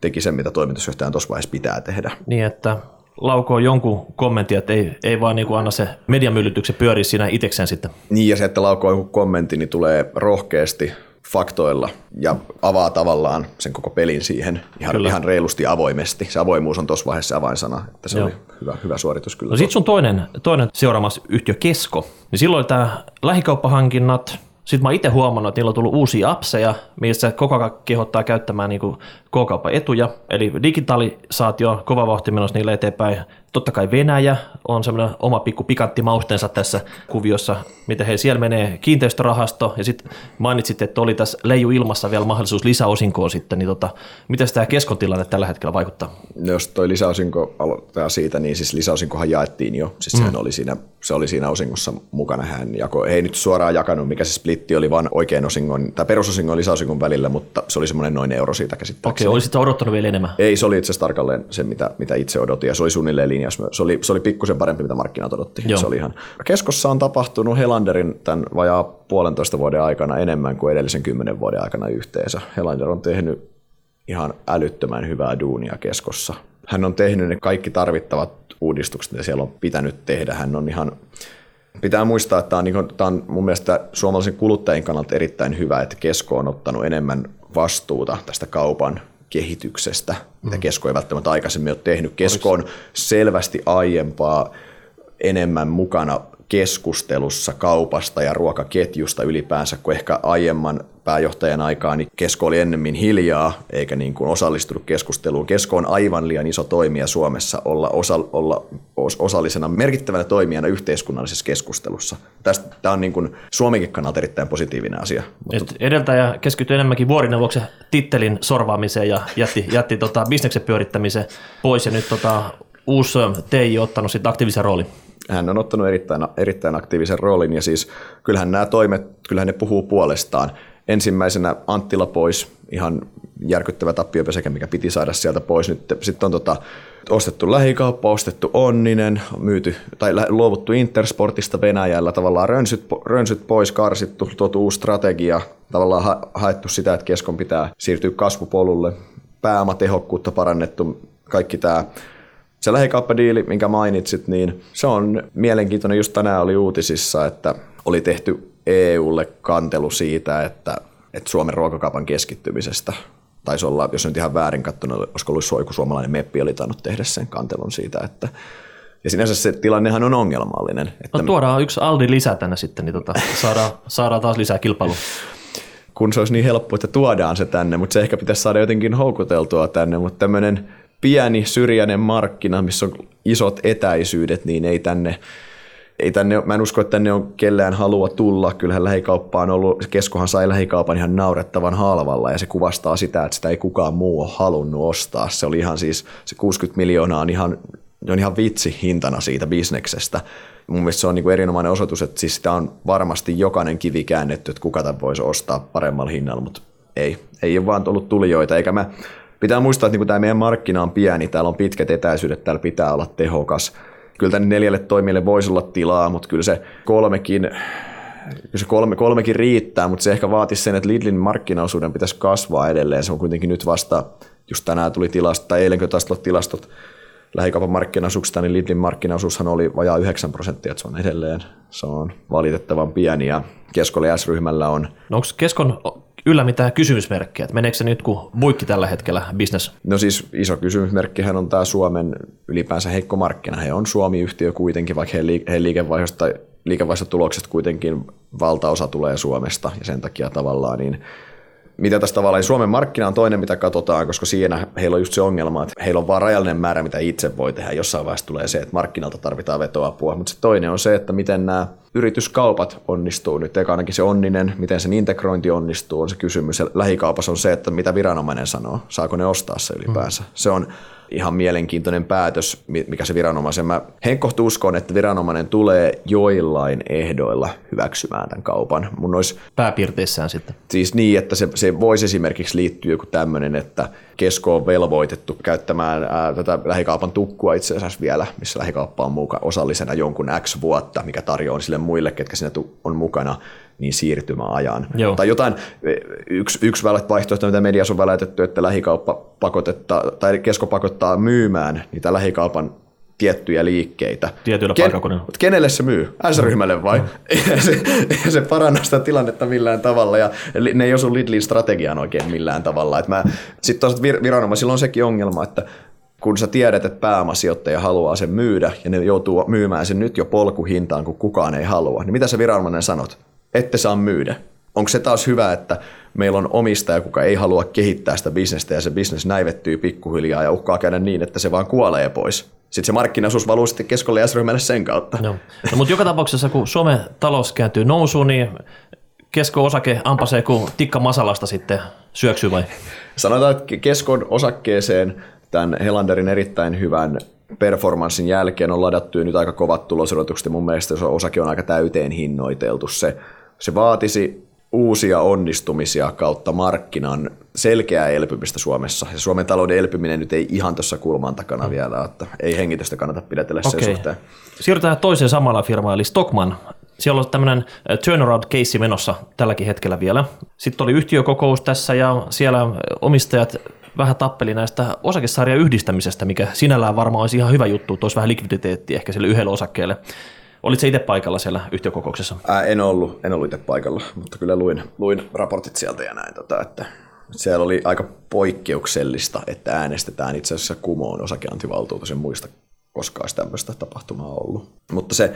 [SPEAKER 2] teki sen, mitä toimitusjohtajan tuossa vaiheessa pitää tehdä.
[SPEAKER 1] Niin, että laukoo jonkun kommentin, että ei, ei vaan niin kuin anna se mediamyllytyksen pyöriä siinä itsekseen sitten.
[SPEAKER 2] Niin ja se, että laukoo joku kommentti, niin tulee rohkeasti faktoilla ja avaa tavallaan sen koko pelin siihen ihan, ihan reilusti avoimesti. Se avoimuus on tuossa vaiheessa avainsana, että se
[SPEAKER 1] Joo.
[SPEAKER 2] oli hyvä, hyvä suoritus kyllä.
[SPEAKER 1] No sit sun toinen, toinen seuraamassa yhtiö Kesko, niin silloin tämä lähikauppahankinnat, sitten mä itse huomannut, että niillä on tullut uusia appseja, missä koko ajan kehottaa käyttämään niin K-kaupan etuja, eli digitalisaatio, kova vauhti menossa niille eteenpäin. Totta kai Venäjä on semmoinen oma pikku pikantti mausteensa tässä kuviossa, miten he siellä menee kiinteistörahasto, ja sitten mainitsit, että oli tässä leiju ilmassa vielä mahdollisuus lisäosinkoon sitten, niin tota, miten tämä keskon tilanne tällä hetkellä vaikuttaa?
[SPEAKER 2] Jos toi lisäosinko aloittaa siitä, niin siis lisäosinkohan jaettiin jo. Siis sehän oli siinä, se oli siinä osingossa mukana. Hän jako, ei nyt suoraan jakanut, mikä se splitti oli, vaan oikein osingon, tai perusosingon ja lisäosingon välillä, mutta se oli semmoinen noin euro siitä
[SPEAKER 1] Okei,
[SPEAKER 2] käsittääkseni.
[SPEAKER 1] olisit odottanut vielä enemmän?
[SPEAKER 2] Ei, se oli itse asiassa tarkalleen se, mitä, mitä itse odotin, ja se oli suunnilleen linjas. Se oli, se oli pikkusen parempi, mitä markkinat odotti.
[SPEAKER 1] Joo.
[SPEAKER 2] Se oli ihan. Keskossa on tapahtunut Helanderin tämän vajaa puolentoista vuoden aikana enemmän kuin edellisen kymmenen vuoden aikana yhteensä. Helander on tehnyt ihan älyttömän hyvää duunia keskossa. Hän on tehnyt ne kaikki tarvittavat uudistukset, mitä siellä on pitänyt tehdä. Hän on ihan Pitää muistaa, että tämä on, niin tämä on mun mielestä suomalaisen kuluttajien kannalta erittäin hyvä, että Kesko on ottanut enemmän vastuuta tästä kaupan kehityksestä, mitä Kesko ei välttämättä aikaisemmin ole tehnyt. Kesko on selvästi aiempaa enemmän mukana keskustelussa kaupasta ja ruokaketjusta ylipäänsä, kuin ehkä aiemman pääjohtajan aikaa, niin Kesko oli ennemmin hiljaa eikä niin kuin osallistunut keskusteluun. Kesko on aivan liian iso toimija Suomessa olla, osa, olla os, osallisena merkittävänä toimijana yhteiskunnallisessa keskustelussa. Tästä tämä on niin kuin Suomenkin kannalta erittäin positiivinen asia.
[SPEAKER 1] Et edeltäjä keskityi enemmänkin vuorineuvoksen tittelin sorvaamiseen ja jätti, jätti tota bisneksen pyörittämiseen pois ja nyt tota, uusi TI on ottanut sitten aktiivisen roolin.
[SPEAKER 2] hän on ottanut erittäin, erittäin aktiivisen roolin ja siis kyllähän nämä toimet, kyllähän ne puhuu puolestaan. Ensimmäisenä Anttila pois, ihan järkyttävä tappiopesäke, mikä piti saada sieltä pois. Nyt sitten on tota, ostettu lähikauppa, ostettu Onninen, myyty tai luovuttu Intersportista Venäjällä, tavallaan rönsyt, rönsyt pois, karsittu, tuotu uusi strategia, tavallaan ha- haettu sitä, että keskon pitää siirtyä kasvupolulle, pääomatehokkuutta parannettu, kaikki tämä se lähikauppadiili, minkä mainitsit, niin se on mielenkiintoinen. Just tänään oli uutisissa, että oli tehty EUlle kantelu siitä, että, että Suomen ruokakaupan keskittymisestä taisi olla, jos nyt ihan väärin katsonut, olisiko ollut joku suomalainen meppi oli tainnut tehdä sen kantelun siitä, että ja sinänsä se tilannehan on ongelmallinen. Että
[SPEAKER 1] No tuodaan yksi Aldi lisää tänne sitten, niin tota, saadaan, saadaan taas lisää kilpailua.
[SPEAKER 2] kun se olisi niin helppo, että tuodaan se tänne, mutta se ehkä pitäisi saada jotenkin houkuteltua tänne, mutta tämmöinen pieni syrjäinen markkina, missä on isot etäisyydet, niin ei tänne, ei tänne, mä en usko, että tänne on kellään halua tulla. Kyllähän lähikauppa on ollut, keskohan sai lähikaupan ihan naurettavan halvalla ja se kuvastaa sitä, että sitä ei kukaan muu ole halunnut ostaa. Se oli ihan siis, se 60 miljoonaa on ihan, on ihan vitsi hintana siitä bisneksestä. Mun mielestä se on niin kuin erinomainen osoitus, että siis sitä on varmasti jokainen kivi käännetty, että kuka tämän voisi ostaa paremmalla hinnalla, mutta ei. Ei ole vaan ollut tulijoita, eikä mä Pitää muistaa, että niin tämä meidän markkina on pieni, täällä on pitkät etäisyydet, täällä pitää olla tehokas. Kyllä tänne neljälle toimijalle voisi olla tilaa, mutta kyllä se kolmekin, kyllä se kolme, kolmekin riittää, mutta se ehkä vaatisi sen, että Lidlin markkinaosuuden pitäisi kasvaa edelleen. Se on kuitenkin nyt vasta, just tänään tuli tilasto, tai eilenkö taas tuli tilastot lähikaupan markkinaosuuksista, niin Lidlin markkinaosuushan oli vajaa 9 prosenttia, että se on edelleen, se on valitettavan pieni ja Keskolle S-ryhmällä on
[SPEAKER 1] No onko Keskon yllä mitään kysymysmerkkejä, meneekö se nyt kuin buikki tällä hetkellä business?
[SPEAKER 2] No siis iso kysymysmerkkihän on tämä Suomen ylipäänsä heikko markkina. He on Suomi-yhtiö kuitenkin, vaikka heidän liike- heidän liikevaihdosta, liikevaihdotuloksesta kuitenkin valtaosa tulee Suomesta ja sen takia tavallaan niin mitä tässä tavallaan, Suomen markkina on toinen, mitä katsotaan, koska siinä heillä on just se ongelma, että heillä on vaan rajallinen määrä, mitä itse voi tehdä. Jossain vaiheessa tulee se, että markkinalta tarvitaan vetoapua, mutta se toinen on se, että miten nämä yrityskaupat onnistuu nyt. Eka ainakin se onninen, miten sen integrointi onnistuu, on se kysymys. Ja lähikaupassa on se, että mitä viranomainen sanoo, saako ne ostaa se ylipäänsä. Se on ihan mielenkiintoinen päätös, mikä se viranomaisen. Mä henkkohtu uskon, että viranomainen tulee joillain ehdoilla hyväksymään tämän kaupan. Mun olisi,
[SPEAKER 1] Pääpiirteissään sitten.
[SPEAKER 2] Siis niin, että se, se voisi esimerkiksi liittyä joku tämmöinen, että kesko on velvoitettu käyttämään ää, tätä lähikaupan tukkua itse asiassa vielä, missä lähikauppa on muka osallisena jonkun X vuotta, mikä tarjoaa sille muille, ketkä siinä on mukana, niin siirtymäajan.
[SPEAKER 1] Joo.
[SPEAKER 2] Tai jotain, yksi, yksi vaihtoehto, mitä mediassa on välätetty, että lähikauppa pakotetta, tai kesko pakottaa myymään niitä lähikaupan tiettyjä liikkeitä.
[SPEAKER 1] Tietyillä
[SPEAKER 2] Ken,
[SPEAKER 1] paikkakunnilla.
[SPEAKER 2] Kenelle se myy? S-ryhmälle vai? Mm. Eihän se, eihän se paranna sitä tilannetta millään tavalla ja ne ei osu Lidlin strategiaan oikein millään tavalla. Sitten toisaalta vir, viranomaisilla on sekin ongelma, että kun sä tiedät, että pääomasijoittaja haluaa sen myydä ja ne joutuu myymään sen nyt jo polkuhintaan, kun kukaan ei halua, niin mitä sä viranomainen sanot? Ette saa myydä. Onko se taas hyvä, että meillä on omistaja, kuka ei halua kehittää sitä bisnestä ja se bisnes näivettyy pikkuhiljaa ja uhkaa käydä niin, että se vaan kuolee pois? sitten se markkinaisuus valuu sitten keskolle ja S-ryhmälle sen kautta.
[SPEAKER 1] No. No, mutta joka tapauksessa, kun Suomen talous kääntyy nousuun, niin kesko-osake ampasee kuin tikka masalasta sitten syöksyy vai?
[SPEAKER 2] Sanotaan, että keskon osakkeeseen tämän Helanderin erittäin hyvän performanssin jälkeen on ladattu nyt aika kovat tulosodotukset ja mun mielestä se osake on aika täyteen hinnoiteltu. Se, se vaatisi uusia onnistumisia kautta markkinan selkeää elpymistä Suomessa. Ja Suomen talouden elpyminen nyt ei ihan tuossa kulman takana vielä, että ei hengitystä kannata pidätellä sen okay. suhteen.
[SPEAKER 1] Siirrytään toiseen samalla firmaan, eli Stockman. Siellä on tämmöinen turnaround-keissi menossa tälläkin hetkellä vielä. Sitten oli yhtiökokous tässä ja siellä omistajat vähän tappeli näistä osakesarjan yhdistämisestä, mikä sinällään varmaan olisi ihan hyvä juttu, toisi vähän likviditeettiä ehkä sille yhdelle osakkeelle. Olitko itse paikalla siellä yhtiökokouksessa?
[SPEAKER 2] Ää, en ollut, en ollut itse paikalla, mutta kyllä luin, luin raportit sieltä ja näin, tota, että siellä oli aika poikkeuksellista, että äänestetään itse asiassa kumoon osakeantivaltuutus, en muista koskaan olisi tämmöistä tapahtumaa ollut. Mutta se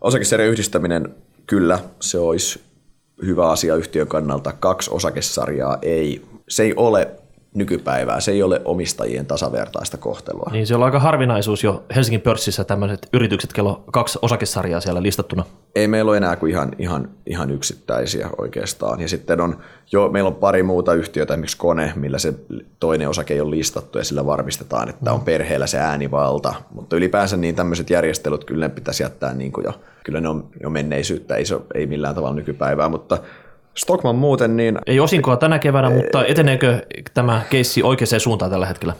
[SPEAKER 2] osakesarjan yhdistäminen, kyllä, se olisi hyvä asia yhtiön kannalta. Kaksi osakesarjaa ei, se ei ole nykypäivää. Se ei ole omistajien tasavertaista kohtelua.
[SPEAKER 1] Niin se on aika harvinaisuus jo Helsingin pörssissä tämmöiset yritykset, kello kaksi osakesarjaa siellä listattuna.
[SPEAKER 2] Ei meillä ole enää kuin ihan, ihan, ihan yksittäisiä oikeastaan. Ja sitten on jo, meillä on pari muuta yhtiötä, esimerkiksi Kone, millä se toinen osake ei ole listattu ja sillä varmistetaan, että on perheellä se äänivalta. Mutta ylipäänsä niin tämmöiset järjestelyt kyllä ne pitäisi jättää niin kuin jo, kyllä ne on jo menneisyyttä, ei, se, ei millään tavalla nykypäivää, mutta Stockman muuten niin...
[SPEAKER 1] Ei osinkoa tänä keväänä, mutta eteneekö tämä keissi oikeaan suuntaan tällä hetkellä?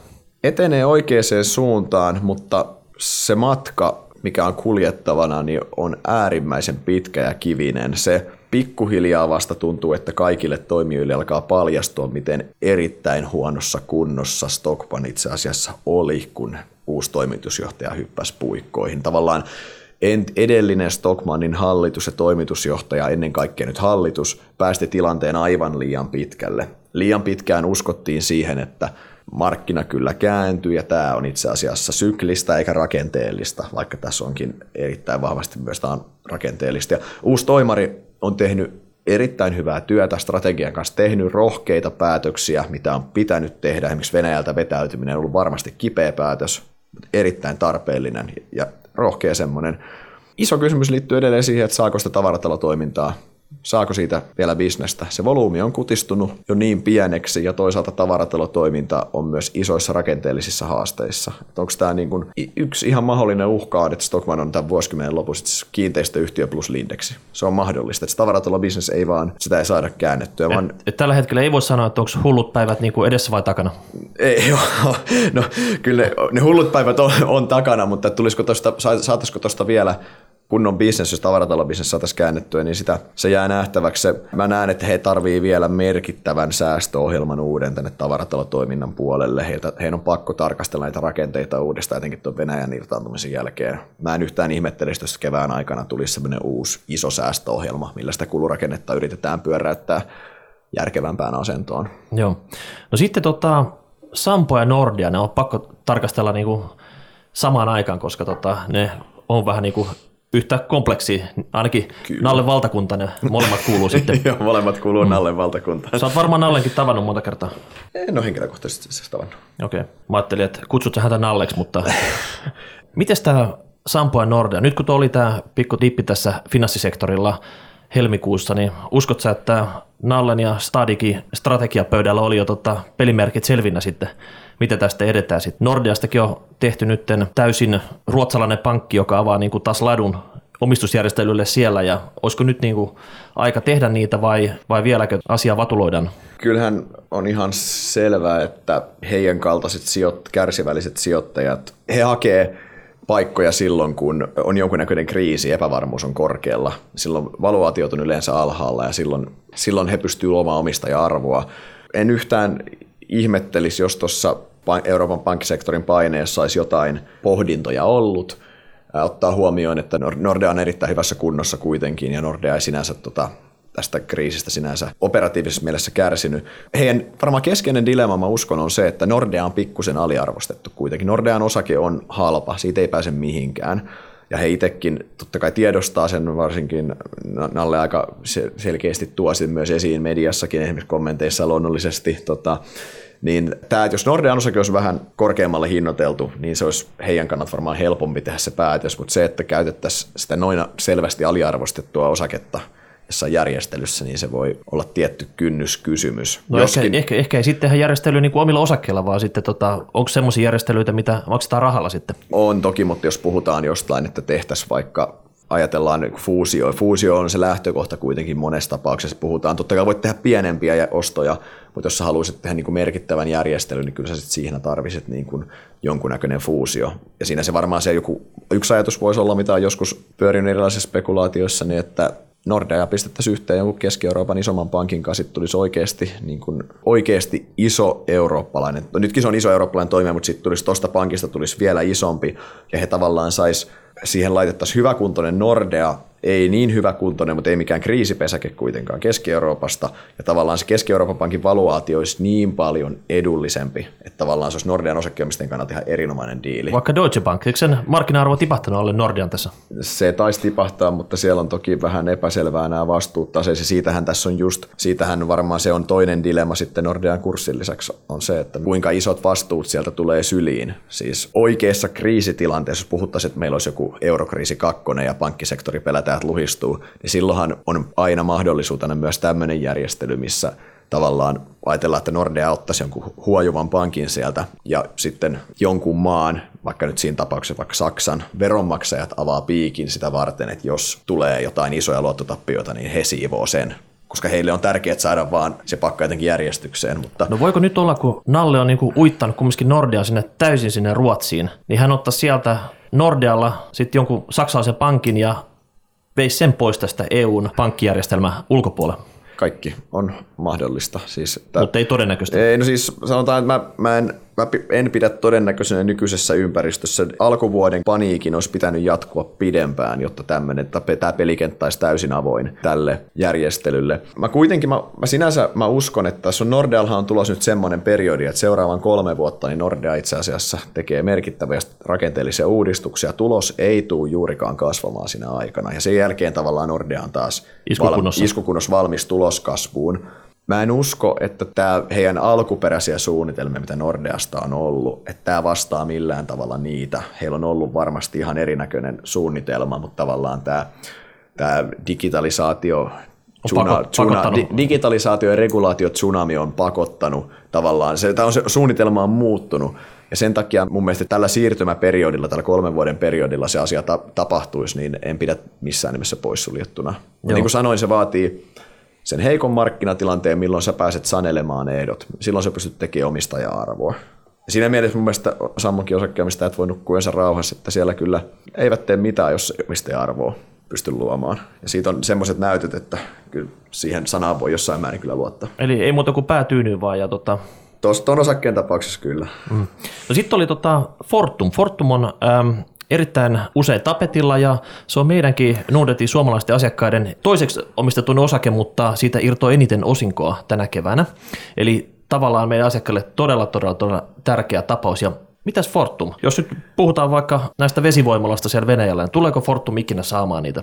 [SPEAKER 2] Etenee oikeaan suuntaan, mutta se matka, mikä on kuljettavana, niin on äärimmäisen pitkä ja kivinen. Se pikkuhiljaa vasta tuntuu, että kaikille toimijoille alkaa paljastua, miten erittäin huonossa kunnossa Stockman itse asiassa oli, kun uusi toimitusjohtaja hyppäsi puikkoihin. Tavallaan edellinen Stockmannin hallitus ja toimitusjohtaja, ennen kaikkea nyt hallitus, päästi tilanteen aivan liian pitkälle. Liian pitkään uskottiin siihen, että markkina kyllä kääntyy ja tämä on itse asiassa syklistä eikä rakenteellista, vaikka tässä onkin erittäin vahvasti myös tämä on rakenteellista. Ja uusi toimari on tehnyt erittäin hyvää työtä strategian kanssa, tehnyt rohkeita päätöksiä, mitä on pitänyt tehdä. Esimerkiksi Venäjältä vetäytyminen on ollut varmasti kipeä päätös, erittäin tarpeellinen ja rohkea semmoinen. Iso kysymys liittyy edelleen siihen, että saako sitä tavaratalotoimintaa saako siitä vielä bisnestä. Se volyymi on kutistunut jo niin pieneksi ja toisaalta tavaratalotoiminta on myös isoissa rakenteellisissa haasteissa. onko tämä niin kuin yksi ihan mahdollinen uhka, että Stockman on tämän vuosikymmenen lopussa kiinteistöyhtiö plus Lindeksi. Se on mahdollista, että tavaratalo-bisnes ei vaan, sitä ei saada käännettyä. Et, vaan...
[SPEAKER 1] et tällä hetkellä ei voi sanoa, että onko hullut päivät niin kuin edessä vai takana?
[SPEAKER 2] Ei, joo. No, kyllä ne, ne hullut päivät on, on takana, mutta tulisiko tosta, saataisiko tuosta vielä kunnon bisnes, jos tavaratalobisnes saataisiin käännettyä, niin sitä, se jää nähtäväksi. Mä näen, että he tarvii vielä merkittävän säästöohjelman uuden tänne tavaratalotoiminnan puolelle. Heiltä, heidän on pakko tarkastella näitä rakenteita uudestaan, etenkin tuon Venäjän irtaantumisen jälkeen. Mä en yhtään ihmettele, jos kevään aikana tulisi sellainen uusi iso säästöohjelma, millä sitä kulurakennetta yritetään pyöräyttää järkevämpään asentoon.
[SPEAKER 1] Joo. No sitten tota, Sampo ja Nordia, ne on pakko tarkastella niinku samaan aikaan, koska tota, ne on vähän niin kuin yhtä kompleksi, ainakin Kyllä. Nalle valtakunta, ne molemmat kuuluu sitten.
[SPEAKER 2] Joo, molemmat kuuluu mm. Nallen valtakuntaan.
[SPEAKER 1] Sä oot varmaan Nallenkin tavannut monta kertaa.
[SPEAKER 2] En ole henkilökohtaisesti siis tavannut.
[SPEAKER 1] Okei, okay. mä ajattelin, että kutsut sä häntä Nalleksi, mutta miten tämä Sampo ja Nordea, nyt kun oli tämä pikku tippi tässä finanssisektorilla, helmikuussa, niin uskot sä, että Nallen ja Stadikin strategiapöydällä oli jo tota pelimerkit selvinnä sitten, miten tästä edetään sitten. Nordeastakin on tehty nyt täysin ruotsalainen pankki, joka avaa niin kuin taas ladun omistusjärjestelylle siellä ja olisiko nyt niin kuin aika tehdä niitä vai, vai vieläkö asia vatuloidaan?
[SPEAKER 2] Kyllähän on ihan selvää, että heidän kaltaiset sijoit, kärsivälliset sijoittajat, he hakee paikkoja silloin, kun on jonkunnäköinen kriisi, epävarmuus on korkealla. Silloin valuaatiot on yleensä alhaalla ja silloin, silloin he pystyvät luomaan omistaja-arvoa. En yhtään ihmettelisi, jos tuossa Euroopan pankkisektorin paineessa olisi jotain pohdintoja ollut. Ottaa huomioon, että Nordea on erittäin hyvässä kunnossa kuitenkin ja Nordea ei sinänsä tota, tästä kriisistä sinänsä operatiivisessa mielessä kärsinyt. Heidän varmaan keskeinen dilemma, mä uskon, on se, että Nordea on pikkusen aliarvostettu kuitenkin. Nordean osake on halpa, siitä ei pääse mihinkään. Ja he itsekin totta kai tiedostaa sen, varsinkin Nalle aika selkeästi tuo myös esiin mediassakin, esimerkiksi kommenteissa luonnollisesti. Tota, niin tämä, jos Nordean osake olisi vähän korkeammalle hinnoiteltu, niin se olisi heidän kannalta varmaan helpompi tehdä se päätös, mutta se, että käytettäisiin sitä noin selvästi aliarvostettua osaketta – jossain järjestelyssä, niin se voi olla tietty kynnyskysymys.
[SPEAKER 1] No Joskin... ehkä, ehkä, ehkä ei sitten tehdä järjestelyä niin kuin omilla osakkeilla, vaan sitten tota, onko semmoisia järjestelyitä, mitä maksetaan rahalla sitten?
[SPEAKER 2] On toki, mutta jos puhutaan jostain, että tehtäisiin vaikka ajatellaan fuusio. Fuusio on se lähtökohta kuitenkin monessa tapauksessa. Puhutaan, totta kai voit tehdä pienempiä ostoja, mutta jos sä haluaisit tehdä niin kuin merkittävän järjestelyn, niin kyllä sä sit siihen tarvisit niin kuin jonkunnäköinen fuusio. Ja siinä se varmaan se joku, yksi ajatus voisi olla, mitä on joskus pyörinyt erilaisissa spekulaatioissa, niin että Nordea pistettäisiin yhteen jonkun Keski-Euroopan isomman pankin kanssa, sitten tulisi oikeasti, niin kuin, oikeasti iso eurooppalainen, no nytkin se on iso eurooppalainen toimija, mutta sitten tulisi tuosta pankista tulisi vielä isompi, ja he tavallaan sais siihen laitettaisiin hyväkuntoinen Nordea, ei niin hyvä kuntoinen, mutta ei mikään kriisipesäke kuitenkaan Keski-Euroopasta. Ja tavallaan se Keski-Euroopan pankin valuaatio olisi niin paljon edullisempi, että tavallaan se olisi Nordean osakkeomistajien kannalta ihan erinomainen diili.
[SPEAKER 1] Vaikka Deutsche Bank, eikö sen markkina-arvo tipahtanut alle Nordean tässä?
[SPEAKER 2] Se taisi tipahtaa, mutta siellä on toki vähän epäselvää nämä vastuut taseissa. Siitähän tässä on just, siitähän varmaan se on toinen dilemma sitten Nordean kurssin lisäksi on se, että kuinka isot vastuut sieltä tulee syliin. Siis oikeassa kriisitilanteessa, jos puhuttaisiin, että meillä olisi joku eurokriisi kakkonen ja pankkisektori pelätään että luhistuu, niin silloinhan on aina mahdollisuutena myös tämmöinen järjestely, missä tavallaan ajatellaan, että Nordea ottaisi jonkun huojuvan pankin sieltä ja sitten jonkun maan, vaikka nyt siinä tapauksessa vaikka Saksan veronmaksajat avaa piikin sitä varten, että jos tulee jotain isoja luottotappioita, niin he siivoo sen koska heille on tärkeää saada vaan se pakka jotenkin järjestykseen. Mutta...
[SPEAKER 1] No voiko nyt olla, kun Nalle on niinku uittanut kumminkin Nordea sinne täysin sinne Ruotsiin, niin hän ottaa sieltä Nordealla sitten jonkun saksalaisen pankin ja veisi sen pois tästä EUn pankkijärjestelmän ulkopuolella?
[SPEAKER 2] Kaikki on mahdollista. Siis,
[SPEAKER 1] että, Mutta ei todennäköistä.
[SPEAKER 2] Ei, no siis sanotaan, että mä, mä en Mä en pidä todennäköisenä nykyisessä ympäristössä. Alkuvuoden paniikin olisi pitänyt jatkua pidempään, jotta tämmöinen, tämä pelikenttä olisi täysin avoin tälle järjestelylle. Mä kuitenkin, mä, mä sinänsä mä uskon, että tässä on Nordealhan on tulossa nyt semmoinen periodi, että seuraavan kolme vuotta niin Nordea itse asiassa tekee merkittäviä rakenteellisia uudistuksia. Tulos ei tule juurikaan kasvamaan siinä aikana. Ja sen jälkeen tavallaan Nordea on taas
[SPEAKER 1] iskukunnossa,
[SPEAKER 2] val, iskukunnossa valmis tuloskasvuun. Mä en usko, että tämä heidän alkuperäisiä suunnitelmia, mitä Nordeasta on ollut, että tämä vastaa millään tavalla niitä. Heillä on ollut varmasti ihan erinäköinen suunnitelma, mutta tavallaan tämä, tämä digitalisaatio,
[SPEAKER 1] Tsuna, tsuna,
[SPEAKER 2] di, digitalisaatio ja regulaatio tsunami on pakottanut tavallaan, se, tämä on, se suunnitelma on muuttunut, ja sen takia mun mielestä tällä siirtymäperiodilla, tällä kolmen vuoden periodilla se asia ta- tapahtuisi, niin en pidä missään nimessä poissuljettuna. Niin kuin sanoin, se vaatii sen heikon markkinatilanteen, milloin sä pääset sanelemaan ehdot. Silloin sä pystyt tekemään omistaja-arvoa. Ja siinä mielessä mun mielestä Sammonkin osakkeenomistajat voi nukkua yönsä rauhassa, että siellä kyllä eivät tee mitään, jos omistaja-arvoa pysty luomaan. Ja siitä on semmoiset näytöt, että kyllä siihen sanaan voi jossain määrin kyllä luottaa.
[SPEAKER 1] Eli ei muuta kuin päätyyny vaan ja tota...
[SPEAKER 2] Tuon osakkeen tapauksessa kyllä. Mm.
[SPEAKER 1] No sitten oli tota Fortum. Fortum on ähm, erittäin usein tapetilla ja se on meidänkin Nordetin suomalaisten asiakkaiden toiseksi omistetun osake, mutta siitä irtoaa eniten osinkoa tänä keväänä. Eli tavallaan meidän asiakkaille todella, todella, todella tärkeä tapaus. Ja mitäs Fortum? Jos nyt puhutaan vaikka näistä vesivoimalasta siellä Venäjällä, niin tuleeko Fortum ikinä saamaan niitä?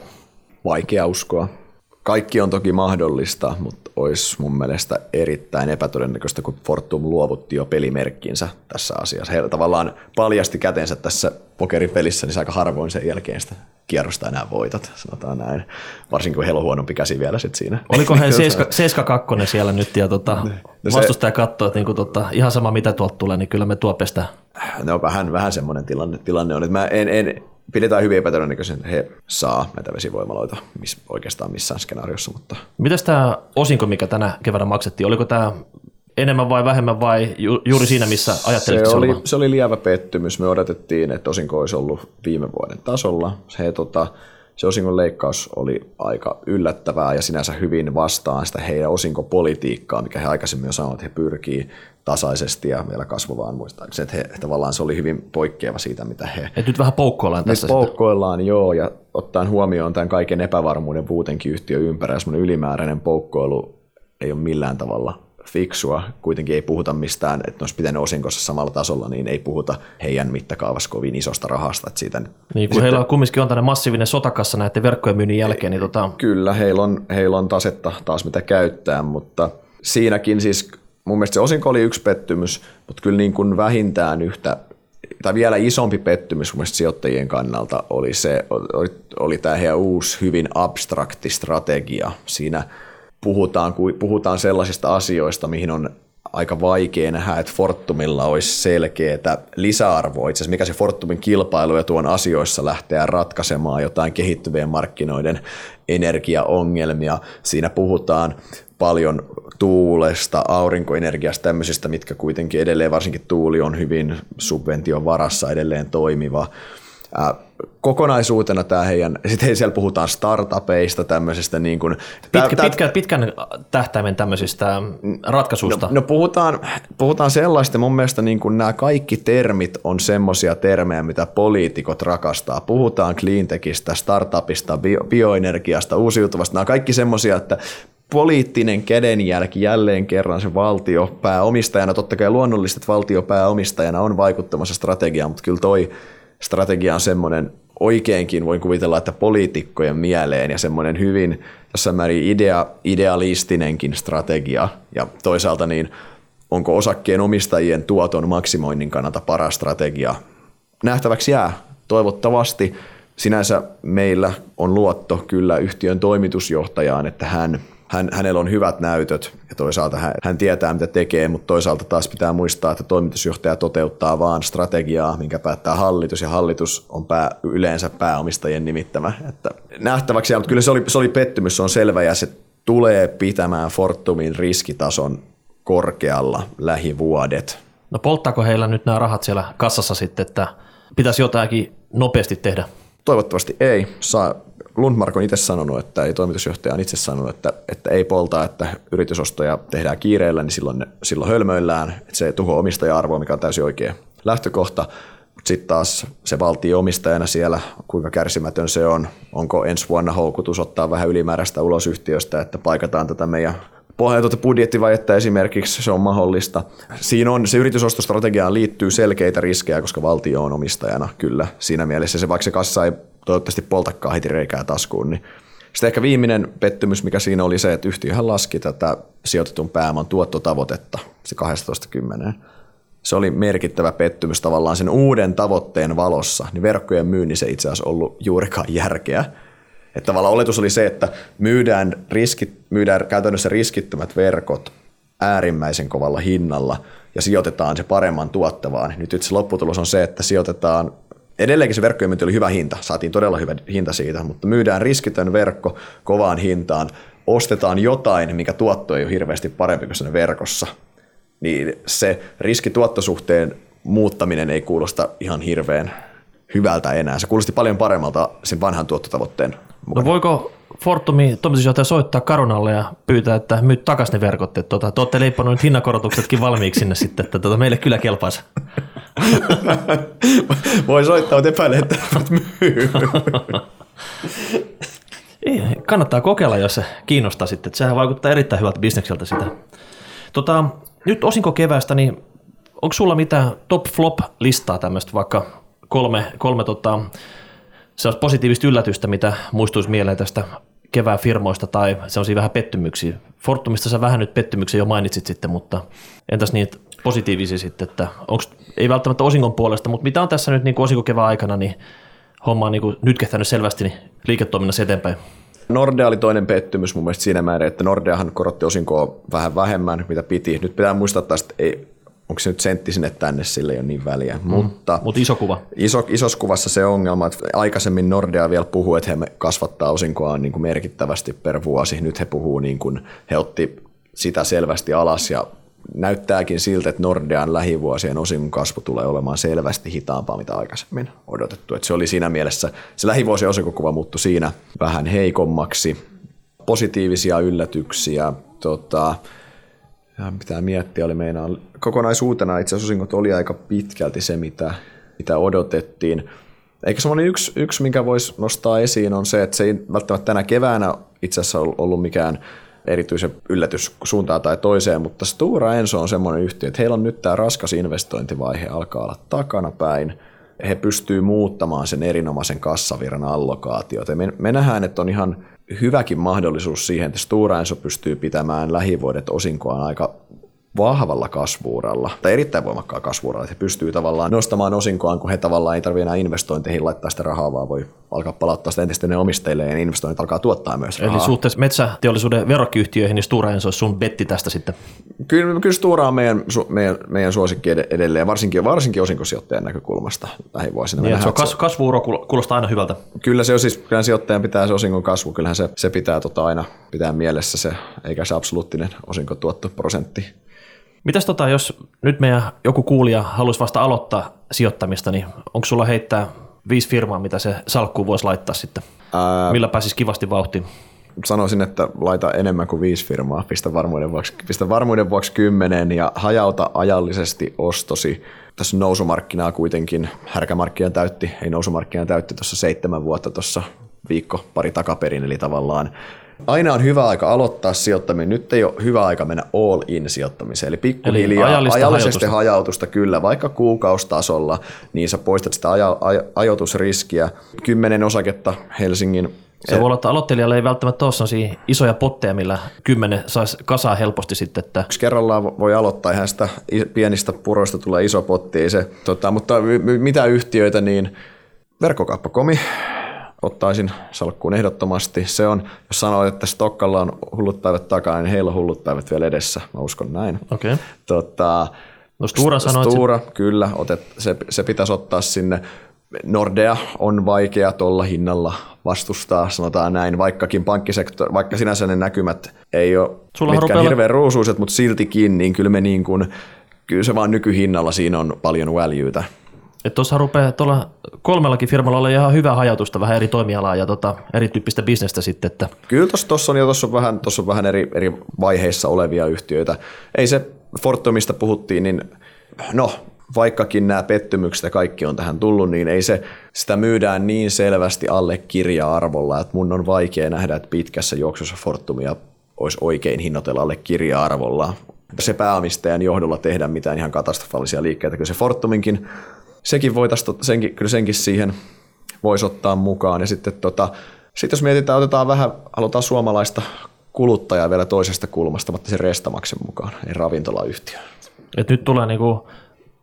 [SPEAKER 2] Vaikea uskoa. Kaikki on toki mahdollista, mutta olisi mun mielestä erittäin epätodennäköistä, kun Fortum luovutti jo pelimerkkinsä tässä asiassa. He tavallaan paljasti kätensä tässä pokeripelissä, niin aika harvoin sen jälkeen sitä kierrosta enää voitat, sanotaan näin. Varsinkin kun heillä on huonompi käsi vielä sit siinä.
[SPEAKER 1] Oliko he 7-2 siellä nyt ja tota, niin. no vastustaja se, katsoo, että niinku tota, ihan sama mitä tuolta tulee, niin kyllä me tuo pestä.
[SPEAKER 2] No vähän, vähän semmoinen tilanne, tilanne on, että mä en, en, pidetään hyvin epätodennäköisen, että he saa näitä vesivoimaloita miss, oikeastaan missään skenaariossa. Mutta...
[SPEAKER 1] Mitäs tämä osinko, mikä tänä keväänä maksettiin, oliko tämä enemmän vai vähemmän vai ju- juuri siinä, missä ajattelit
[SPEAKER 2] se oli, se oli lievä pettymys. Me odotettiin, että osinko olisi ollut viime vuoden tasolla. Se, tota, se osingon leikkaus oli aika yllättävää ja sinänsä hyvin vastaan sitä heidän osinkopolitiikkaa, mikä he aikaisemmin jo sanoivat, että he pyrkii tasaisesti ja vielä kasvavaan muistaakseni. Että he, tavallaan se oli hyvin poikkeava siitä, mitä he...
[SPEAKER 1] Et nyt vähän poukkoillaan tässä.
[SPEAKER 2] Nyt poukkoillaan, sitten. joo, ja ottaen huomioon tämän kaiken epävarmuuden puutenkin yhtiö ympärillä, semmoinen ylimääräinen poukkoilu ei ole millään tavalla fiksua. Kuitenkin ei puhuta mistään, että ne olisi pitänyt osinkossa samalla tasolla, niin ei puhuta heidän mittakaavassa kovin isosta rahasta. Että siitä
[SPEAKER 1] niin, kun sitten, heillä on kumminkin on tämmöinen massiivinen sotakassa näiden verkkojen myynnin jälkeen. Niin tota...
[SPEAKER 2] Kyllä, heillä on, heillä on tasetta taas mitä käyttää, mutta siinäkin siis mun mielestä se osinko oli yksi pettymys, mutta kyllä niin kuin vähintään yhtä tai vielä isompi pettymys mun mielestä sijoittajien kannalta oli se, oli, oli tämä heidän uusi hyvin abstrakti strategia. Siinä puhutaan, puhutaan sellaisista asioista, mihin on aika vaikea nähdä, että Fortumilla olisi selkeää lisäarvoa. Itse mikä se Fortumin kilpailu ja tuon asioissa lähtee ratkaisemaan jotain kehittyvien markkinoiden energiaongelmia. Siinä puhutaan paljon tuulesta, aurinkoenergiasta, tämmöisistä, mitkä kuitenkin edelleen, varsinkin tuuli on hyvin subvention varassa edelleen toimiva. Kokonaisuutena tämä heidän, sitten siellä puhutaan startupeista, tämmöisestä niin kuin,
[SPEAKER 1] Pitkä, tää, pitkän, pitkän tähtäimen tämmöisistä ratkaisuista.
[SPEAKER 2] No, no puhutaan, puhutaan sellaista, mun mielestä niin kuin nämä kaikki termit on semmoisia termejä, mitä poliitikot rakastaa. Puhutaan cleantechistä, startupista, bio, bioenergiasta, uusiutuvasta, nämä on kaikki semmoisia, että poliittinen kädenjälki jälleen kerran se valtiopääomistajana, totta kai luonnollista, että valtiopääomistajana on vaikuttamassa strategiaan, mutta kyllä toi strategia on semmoinen oikeinkin, voin kuvitella, että poliitikkojen mieleen ja semmoinen hyvin jossain määrin idea, idealistinenkin strategia ja toisaalta niin onko osakkeen omistajien tuoton maksimoinnin kannalta paras strategia. Nähtäväksi jää. Toivottavasti sinänsä meillä on luotto kyllä yhtiön toimitusjohtajaan, että hän hän, hänellä on hyvät näytöt ja toisaalta hän, hän tietää mitä tekee, mutta toisaalta taas pitää muistaa, että toimitusjohtaja toteuttaa vaan strategiaa, minkä päättää hallitus ja hallitus on pää, yleensä pääomistajien nimittämä. Että nähtäväksi, mutta kyllä se oli, se oli pettymys, se on selvä ja se tulee pitämään Fortumin riskitason korkealla lähivuodet.
[SPEAKER 1] No polttaako heillä nyt nämä rahat siellä kassassa sitten, että pitäisi jotakin nopeasti tehdä?
[SPEAKER 2] Toivottavasti ei. Saa, Lundmark on itse sanonut, että ei toimitusjohtaja on itse sanonut, että, että ei polta, että yritysostoja tehdään kiireellä, niin silloin, silloin hölmöillään, että se tuhoaa omistaja-arvoa, mikä on täysin oikea lähtökohta. Sitten taas se valtio omistajana siellä, kuinka kärsimätön se on, onko ensi vuonna houkutus ottaa vähän ylimääräistä ulos yhtiöstä, että paikataan tätä meidän pohjautuutta budjettivajetta esimerkiksi, se on mahdollista. Siinä on, se yritysostostrategiaan liittyy selkeitä riskejä, koska valtio on omistajana kyllä. Siinä mielessä se, vaikka se kassa ei toivottavasti poltakaan heti reikää taskuun, niin sitten ehkä viimeinen pettymys, mikä siinä oli se, että yhtiöhän laski tätä sijoitetun pääoman tuottotavoitetta, se 12-10. Se oli merkittävä pettymys tavallaan sen uuden tavoitteen valossa, niin verkkojen myynnissä itse asiassa ollut juurikaan järkeä. Että tavallaan oletus oli se, että myydään, riskit, myydään käytännössä riskittömät verkot äärimmäisen kovalla hinnalla ja sijoitetaan se paremman tuottavaan. Nyt itse lopputulos on se, että sijoitetaan Edelleenkin se verkkojen myynti oli hyvä hinta, saatiin todella hyvä hinta siitä, mutta myydään riskitön verkko kovaan hintaan, ostetaan jotain, mikä tuotto ei ole hirveästi parempi kuin sen verkossa, niin se riskituottosuhteen muuttaminen ei kuulosta ihan hirveän hyvältä enää. Se kuulosti paljon paremmalta sen vanhan tuottotavoitteen
[SPEAKER 1] mukana. No voiko Fortumi toimitusjohtaja soittaa Karunalle ja pyytää, että myyt takaisin ne verkot, että tuota, te olette leipannut hinnankorotuksetkin valmiiksi sinne sitten, että tuota, meille kyllä kelpaisi.
[SPEAKER 2] Voi soittaa, mutta epäilen, että myy.
[SPEAKER 1] Ei, kannattaa kokeilla, jos se kiinnostaa sitten. Että sehän vaikuttaa erittäin hyvältä bisnekseltä sitä. Tota, nyt osinko kevästä, niin onko sulla mitään top-flop-listaa tämmöistä, vaikka kolme, kolme tota, se olisi positiivista yllätystä, mitä muistuisi mieleen tästä kevään firmoista tai sellaisia vähän pettymyksiä? Fortumista sä vähän nyt pettymyksiä jo mainitsit sitten, mutta entäs niitä positiivisia sitten, että onks, ei välttämättä osingon puolesta, mutta mitä on tässä nyt niin osinko kevään aikana, niin homma on niin nytkähtänyt selvästi niin liiketoiminnassa eteenpäin?
[SPEAKER 2] Nordea oli toinen pettymys mun mielestä siinä määrin, että Nordeahan korotti osinkoa vähän vähemmän, mitä piti. Nyt pitää muistaa että ei, onko se nyt sentti sinne tänne, sille ei ole niin väliä. Mm. Mutta
[SPEAKER 1] Mut iso kuva.
[SPEAKER 2] Iso, isossa kuvassa se ongelma, että aikaisemmin Nordea vielä puhui, että he kasvattaa osinkoa niin kuin merkittävästi per vuosi. Nyt he puhuu niin kuin, he otti sitä selvästi alas ja näyttääkin siltä, että Nordean lähivuosien osingon kasvu tulee olemaan selvästi hitaampaa, mitä aikaisemmin odotettu. Että se oli siinä mielessä, se lähivuosien osinkokuva muuttui siinä vähän heikommaksi. Positiivisia yllätyksiä, tota, ja pitää miettiä, oli meinaan, kokonaisuutena itse asiassa osingot oli aika pitkälti se, mitä, mitä odotettiin. Eikä semmoinen yksi, yksi, mikä voisi nostaa esiin, on se, että se ei välttämättä tänä keväänä itse asiassa ollut mikään erityisen yllätys suuntaan tai toiseen, mutta Stura Enso on semmoinen yhtiö, että heillä on nyt tämä raskas investointivaihe alkaa olla takana päin. He pystyy muuttamaan sen erinomaisen kassavirran allokaatiota. Me, me nähdään, että on ihan hyväkin mahdollisuus siihen, että Stura Enso pystyy pitämään lähivuodet osinkoaan aika vahvalla kasvuuralla, tai erittäin voimakkaalla kasvuuralla, että he pystyy tavallaan nostamaan osinkoaan, kun he tavallaan ei tarvitse enää investointeihin laittaa sitä rahaa, vaan voi alkaa palauttaa sitä entistä ne omistajille, ja investoinnit alkaa tuottaa myös rahaa.
[SPEAKER 1] Eli suhteessa metsäteollisuuden verokkiyhtiöihin, niin Stura Enso olisi sun betti tästä sitten?
[SPEAKER 2] Kyllä, kyllä Stura on meidän, meidän, meidän suosikki edelleen, varsinkin, varsinkin osinkosijoittajan näkökulmasta lähivuosina.
[SPEAKER 1] Niin, se on kas, kasvuuro kuulostaa aina hyvältä.
[SPEAKER 2] Kyllä se on siis, kyllä sijoittajan pitää se osingon kasvu, kyllähän se, se pitää tota aina pitää mielessä se, eikä se absoluuttinen osinkotuottoprosentti
[SPEAKER 1] Mitäs tota, jos nyt meidän joku kuulija haluaisi vasta aloittaa sijoittamista, niin onko sulla heittää viisi firmaa, mitä se salkkuun voisi laittaa sitten? Ää, Millä pääsisi kivasti vauhtiin?
[SPEAKER 2] Sanoisin, että laita enemmän kuin viisi firmaa, pistä varmuuden vuoksi, pistä varmuuden vuoksi kymmenen ja hajauta ajallisesti ostosi. Tässä nousumarkkinaa kuitenkin, härkämarkkina täytti, ei nousumarkkina täytti tuossa seitsemän vuotta tuossa viikko pari takaperin, eli tavallaan Aina on hyvä aika aloittaa sijoittaminen. Nyt ei ole hyvä aika mennä all in sijoittamiseen. Eli pikkuhiljaa ajallisesti hajautusta. hajautusta kyllä, vaikka kuukaustasolla, niin sä poistat sitä ajo, ajo, ajoitusriskiä. Kymmenen osaketta Helsingin
[SPEAKER 1] se voi olla, että aloittelijalle ei välttämättä ole sellaisia isoja potteja, millä kymmenen saisi kasaa helposti sitten. Että...
[SPEAKER 2] Yksi kerrallaan voi aloittaa, ihan sitä pienistä puroista tulee iso potti. Se, tota, mutta mitä yhtiöitä, niin verkkokauppa.comi, ottaisin salkkuun ehdottomasti. Se on, jos sanoo, että Stokkalla on hullut päivät takana, niin heillä on hullut päivät vielä edessä. Mä uskon näin.
[SPEAKER 1] Okay.
[SPEAKER 2] Tota,
[SPEAKER 1] no Stura sanoi,
[SPEAKER 2] Stura, se... kyllä. Otet, se, se pitäisi ottaa sinne. Nordea on vaikea tuolla hinnalla vastustaa, sanotaan näin, vaikkakin pankkisektori, vaikka sinänsä ne näkymät ei ole Sulla mitkään hirveän ruusuiset, mutta siltikin, niin kyllä me niin kuin, kyllä se vaan nykyhinnalla siinä on paljon valuetä.
[SPEAKER 1] Että tuossa rupeaa tuolla kolmellakin firmalla olla ihan hyvää hajautusta, vähän eri toimialaa ja tota, erityyppistä bisnestä sitten. Että.
[SPEAKER 2] Kyllä tuossa on jo tuossa vähän, tossa on vähän eri, eri vaiheissa olevia yhtiöitä. Ei se Fortumista puhuttiin, niin no vaikkakin nämä pettymykset ja kaikki on tähän tullut, niin ei se, sitä myydään niin selvästi alle kirja-arvolla, että mun on vaikea nähdä, että pitkässä juoksussa Fortumia olisi oikein hinnoitella alle kirja-arvolla. Se pääomistajan johdolla tehdä mitään ihan katastrofaalisia liikkeitä. Kyllä se Fortuminkin sekin voitaisiin, senkin, kyllä senkin siihen voisi ottaa mukaan. Ja sitten tota, sit jos mietitään, otetaan vähän, halutaan suomalaista kuluttajaa vielä toisesta kulmasta, mutta se Restamaksen mukaan, ei ravintolayhtiö.
[SPEAKER 1] Et nyt tulee niinku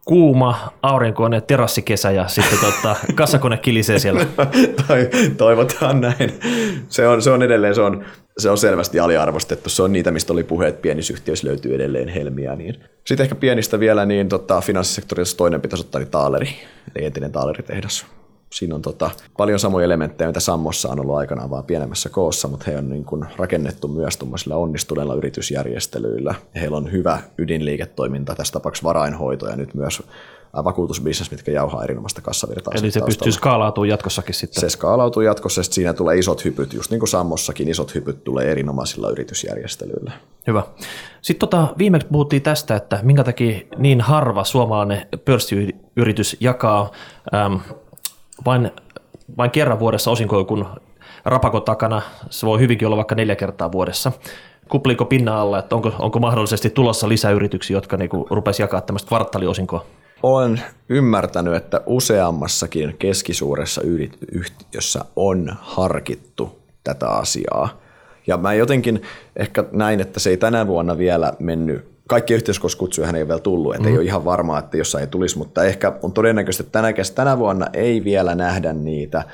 [SPEAKER 1] kuuma aurinkoinen terassikesä ja sitten tota, kassakone kilisee siellä.
[SPEAKER 2] Toivotaan näin. Se on, se on edelleen, se on, se on selvästi aliarvostettu. Se on niitä, mistä oli puhe, että pienissä yhtiöissä löytyy edelleen helmiä. Niin. Sitten ehkä pienistä vielä, niin tota, finanssisektorissa toinen pitäisi ottaa niin Taaleri, eli entinen Taaleri-tehdas siinä on tota, paljon samoja elementtejä, mitä Sammossa on ollut aikanaan vaan pienemmässä koossa, mutta he on niin kuin rakennettu myös onnistuneilla yritysjärjestelyillä. Heillä on hyvä ydinliiketoiminta, tässä tapauksessa varainhoito ja nyt myös vakuutusbisnes, mitkä jauhaa erinomaista kassavirtaa.
[SPEAKER 1] Eli se pystyy skaalautumaan jatkossakin sitten?
[SPEAKER 2] Se skaalautuu jatkossa, ja siinä tulee isot hypyt, just niin kuin Sammossakin isot hypyt tulee erinomaisilla yritysjärjestelyillä.
[SPEAKER 1] Hyvä. Sitten tota, viimeksi puhuttiin tästä, että minkä takia niin harva suomalainen pörssiyritys jakaa äm, vain, vain kerran vuodessa osinkoja, kun rapako takana se voi hyvinkin olla vaikka neljä kertaa vuodessa. Kupliiko pinna alla, että onko, onko mahdollisesti tulossa lisäyrityksiä, jotka niinku rupesi jakaa tämmöistä kvartaaliosinkoa?
[SPEAKER 2] Olen ymmärtänyt, että useammassakin keskisuuressa yhtiössä on harkittu tätä asiaa. Ja mä jotenkin ehkä näin, että se ei tänä vuonna vielä mennyt kaikki yhteiskokouskutsuja hän ei ole vielä tullut, että mm. ei ole ihan varmaa, että jossain ei tulisi, mutta ehkä on todennäköistä, että tänä, tänä vuonna ei vielä nähdä niitä,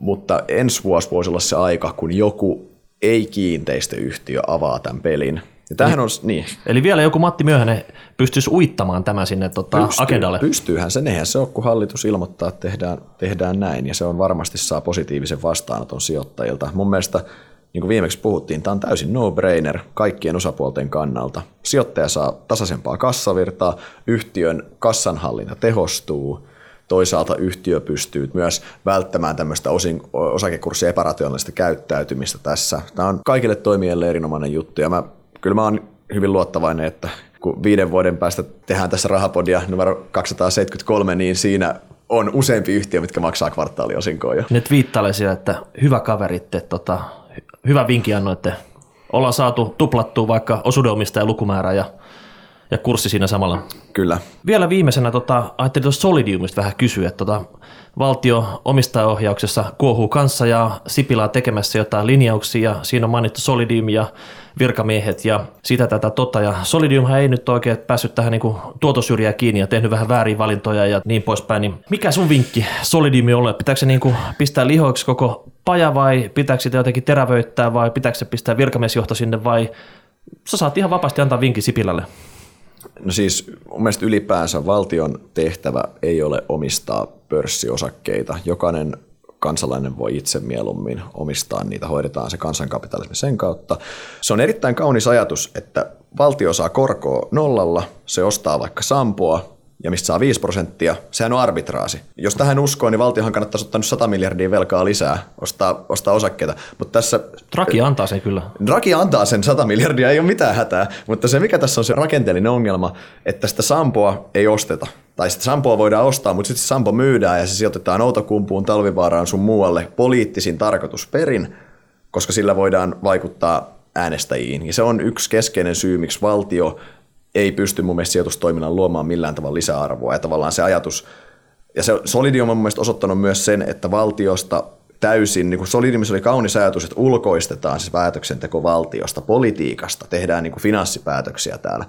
[SPEAKER 2] mutta ensi vuosi voisi olla se aika, kun joku ei-kiinteistöyhtiö avaa tämän pelin. Ja tämähän on, niin.
[SPEAKER 1] Eli vielä joku Matti Myöhänen pystyisi uittamaan tämä sinne tota, Pystyy, agendalle.
[SPEAKER 2] Pystyyhän se, eihän se ole, kun hallitus ilmoittaa, että tehdään, tehdään näin, ja se on varmasti saa positiivisen vastaanoton sijoittajilta. Mun mielestä niin kuin viimeksi puhuttiin, tämä on täysin no-brainer kaikkien osapuolten kannalta. Sijoittaja saa tasaisempaa kassavirtaa, yhtiön kassanhallinta tehostuu, toisaalta yhtiö pystyy myös välttämään tämmöistä osin, osakekurssien epärationaalista käyttäytymistä tässä. Tämä on kaikille toimijoille erinomainen juttu ja mä, kyllä mä oon hyvin luottavainen, että kun viiden vuoden päästä tehdään tässä rahapodia numero 273, niin siinä on useampi yhtiö, mitkä maksaa kvartaaliosinkoa jo.
[SPEAKER 1] Nyt viittailee siellä, että hyvä kaveritte, tota, hyvä vinkki annoitte. Ollaan saatu tuplattua vaikka osuudenomistajan lukumäärä ja, ja kurssi siinä samalla.
[SPEAKER 2] Kyllä.
[SPEAKER 1] Vielä viimeisenä tota, ajattelin tuosta Solidiumista vähän kysyä. Tota, valtio omistajaohjauksessa kuohuu kanssa ja Sipilä tekemässä jotain linjauksia. Siinä on mainittu Solidium ja virkamiehet ja sitä tätä tota. Ja Solidiumhan ei nyt oikein päässyt tähän niin tuotosyrjään kiinni ja tehnyt vähän väärin valintoja ja niin poispäin. Niin mikä sun vinkki Solidiumi ole? Pitääkö se niin kuin pistää lihoiksi koko paja vai pitääkö sitä jotenkin terävöittää vai pitääkö se pistää virkamiesjohto sinne vai sä saat ihan vapaasti antaa vinkin Sipilälle.
[SPEAKER 2] No siis mun mielestä ylipäänsä valtion tehtävä ei ole omistaa pörssiosakkeita. Jokainen kansalainen voi itse mieluummin omistaa niitä, hoidetaan se kansankapitalismi sen kautta. Se on erittäin kaunis ajatus, että valtio saa korkoa nollalla, se ostaa vaikka sampoa, ja mistä saa 5 prosenttia, sehän on arbitraasi. Jos tähän uskoo, niin valtiohan kannattaisi ottaa nyt 100 miljardia velkaa lisää, ostaa, ostaa osakkeita. Mutta tässä,
[SPEAKER 1] Draghi antaa sen kyllä.
[SPEAKER 2] Draghi antaa sen 100 miljardia, ei ole mitään hätää. Mutta se mikä tässä on se rakenteellinen ongelma, että sitä sampoa ei osteta. Tai sitä sampoa voidaan ostaa, mutta sitten sampo myydään ja se sijoitetaan Outokumpuun, Talvivaaraan sun muualle poliittisin tarkoitusperin, koska sillä voidaan vaikuttaa äänestäjiin. Ja se on yksi keskeinen syy, miksi valtio ei pysty mun mielestä sijoitustoiminnan luomaan millään tavalla lisäarvoa. Ja tavallaan se ajatus, ja se Solidium on mun mielestä osoittanut myös sen, että valtiosta täysin, niin kuin Solidiumissa oli kaunis ajatus, että ulkoistetaan siis päätöksenteko valtiosta, politiikasta, tehdään niin kuin finanssipäätöksiä täällä.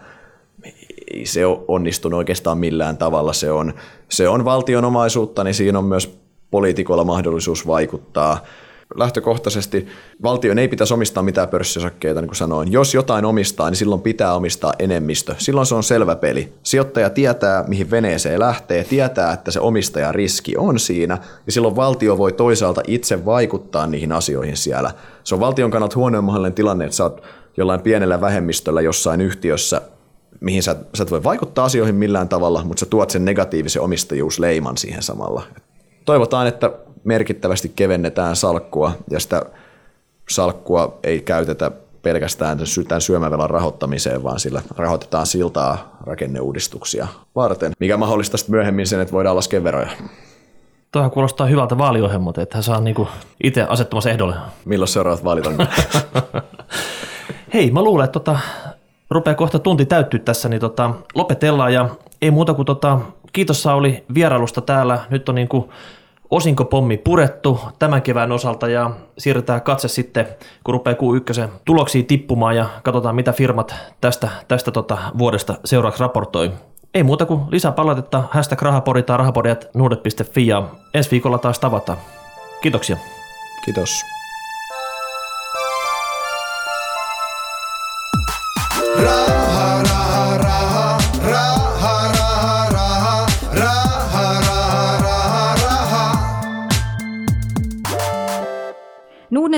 [SPEAKER 2] Ei se ole onnistunut oikeastaan millään tavalla. Se on, se on valtion omaisuutta, niin siinä on myös poliitikoilla mahdollisuus vaikuttaa – lähtökohtaisesti valtion ei pitäisi omistaa mitään pörssiosakkeita, niin kuin sanoin. Jos jotain omistaa, niin silloin pitää omistaa enemmistö. Silloin se on selvä peli. Sijoittaja tietää, mihin veneeseen lähtee, tietää, että se omistajan riski on siinä, ja silloin valtio voi toisaalta itse vaikuttaa niihin asioihin siellä. Se on valtion kannalta huonoin mahdollinen tilanne, että sä oot jollain pienellä vähemmistöllä jossain yhtiössä, mihin sä, sä et voi vaikuttaa asioihin millään tavalla, mutta sä tuot sen negatiivisen omistajuusleiman siihen samalla. Toivotaan, että merkittävästi kevennetään salkkua ja sitä salkkua ei käytetä pelkästään tämän syömävelan rahoittamiseen, vaan sillä rahoitetaan siltaa rakenneuudistuksia varten, mikä mahdollistaa myöhemmin sen, että voidaan laskea veroja.
[SPEAKER 1] Tuohan kuulostaa hyvältä vaaliohjelmalta, että hän saa niinku itse asettumassa ehdolle.
[SPEAKER 2] Milloin seuraavat vaalit on?
[SPEAKER 1] Hei, mä luulen, että tota, rupeaa kohta tunti täyttyä tässä, niin tota, lopetellaan ja ei muuta kuin tota, kiitos Sauli vierailusta täällä. Nyt on niinku osinkopommi purettu tämän kevään osalta ja siirretään katse sitten, kun rupeaa Q1 tuloksia tippumaan ja katsotaan, mitä firmat tästä, tästä tota vuodesta seuraavaksi raportoi. Ei muuta kuin lisää palautetta, hashtag rahapori tai rahapodiat nuudet.fi ja ensi viikolla taas tavataan. Kiitoksia.
[SPEAKER 2] Kiitos.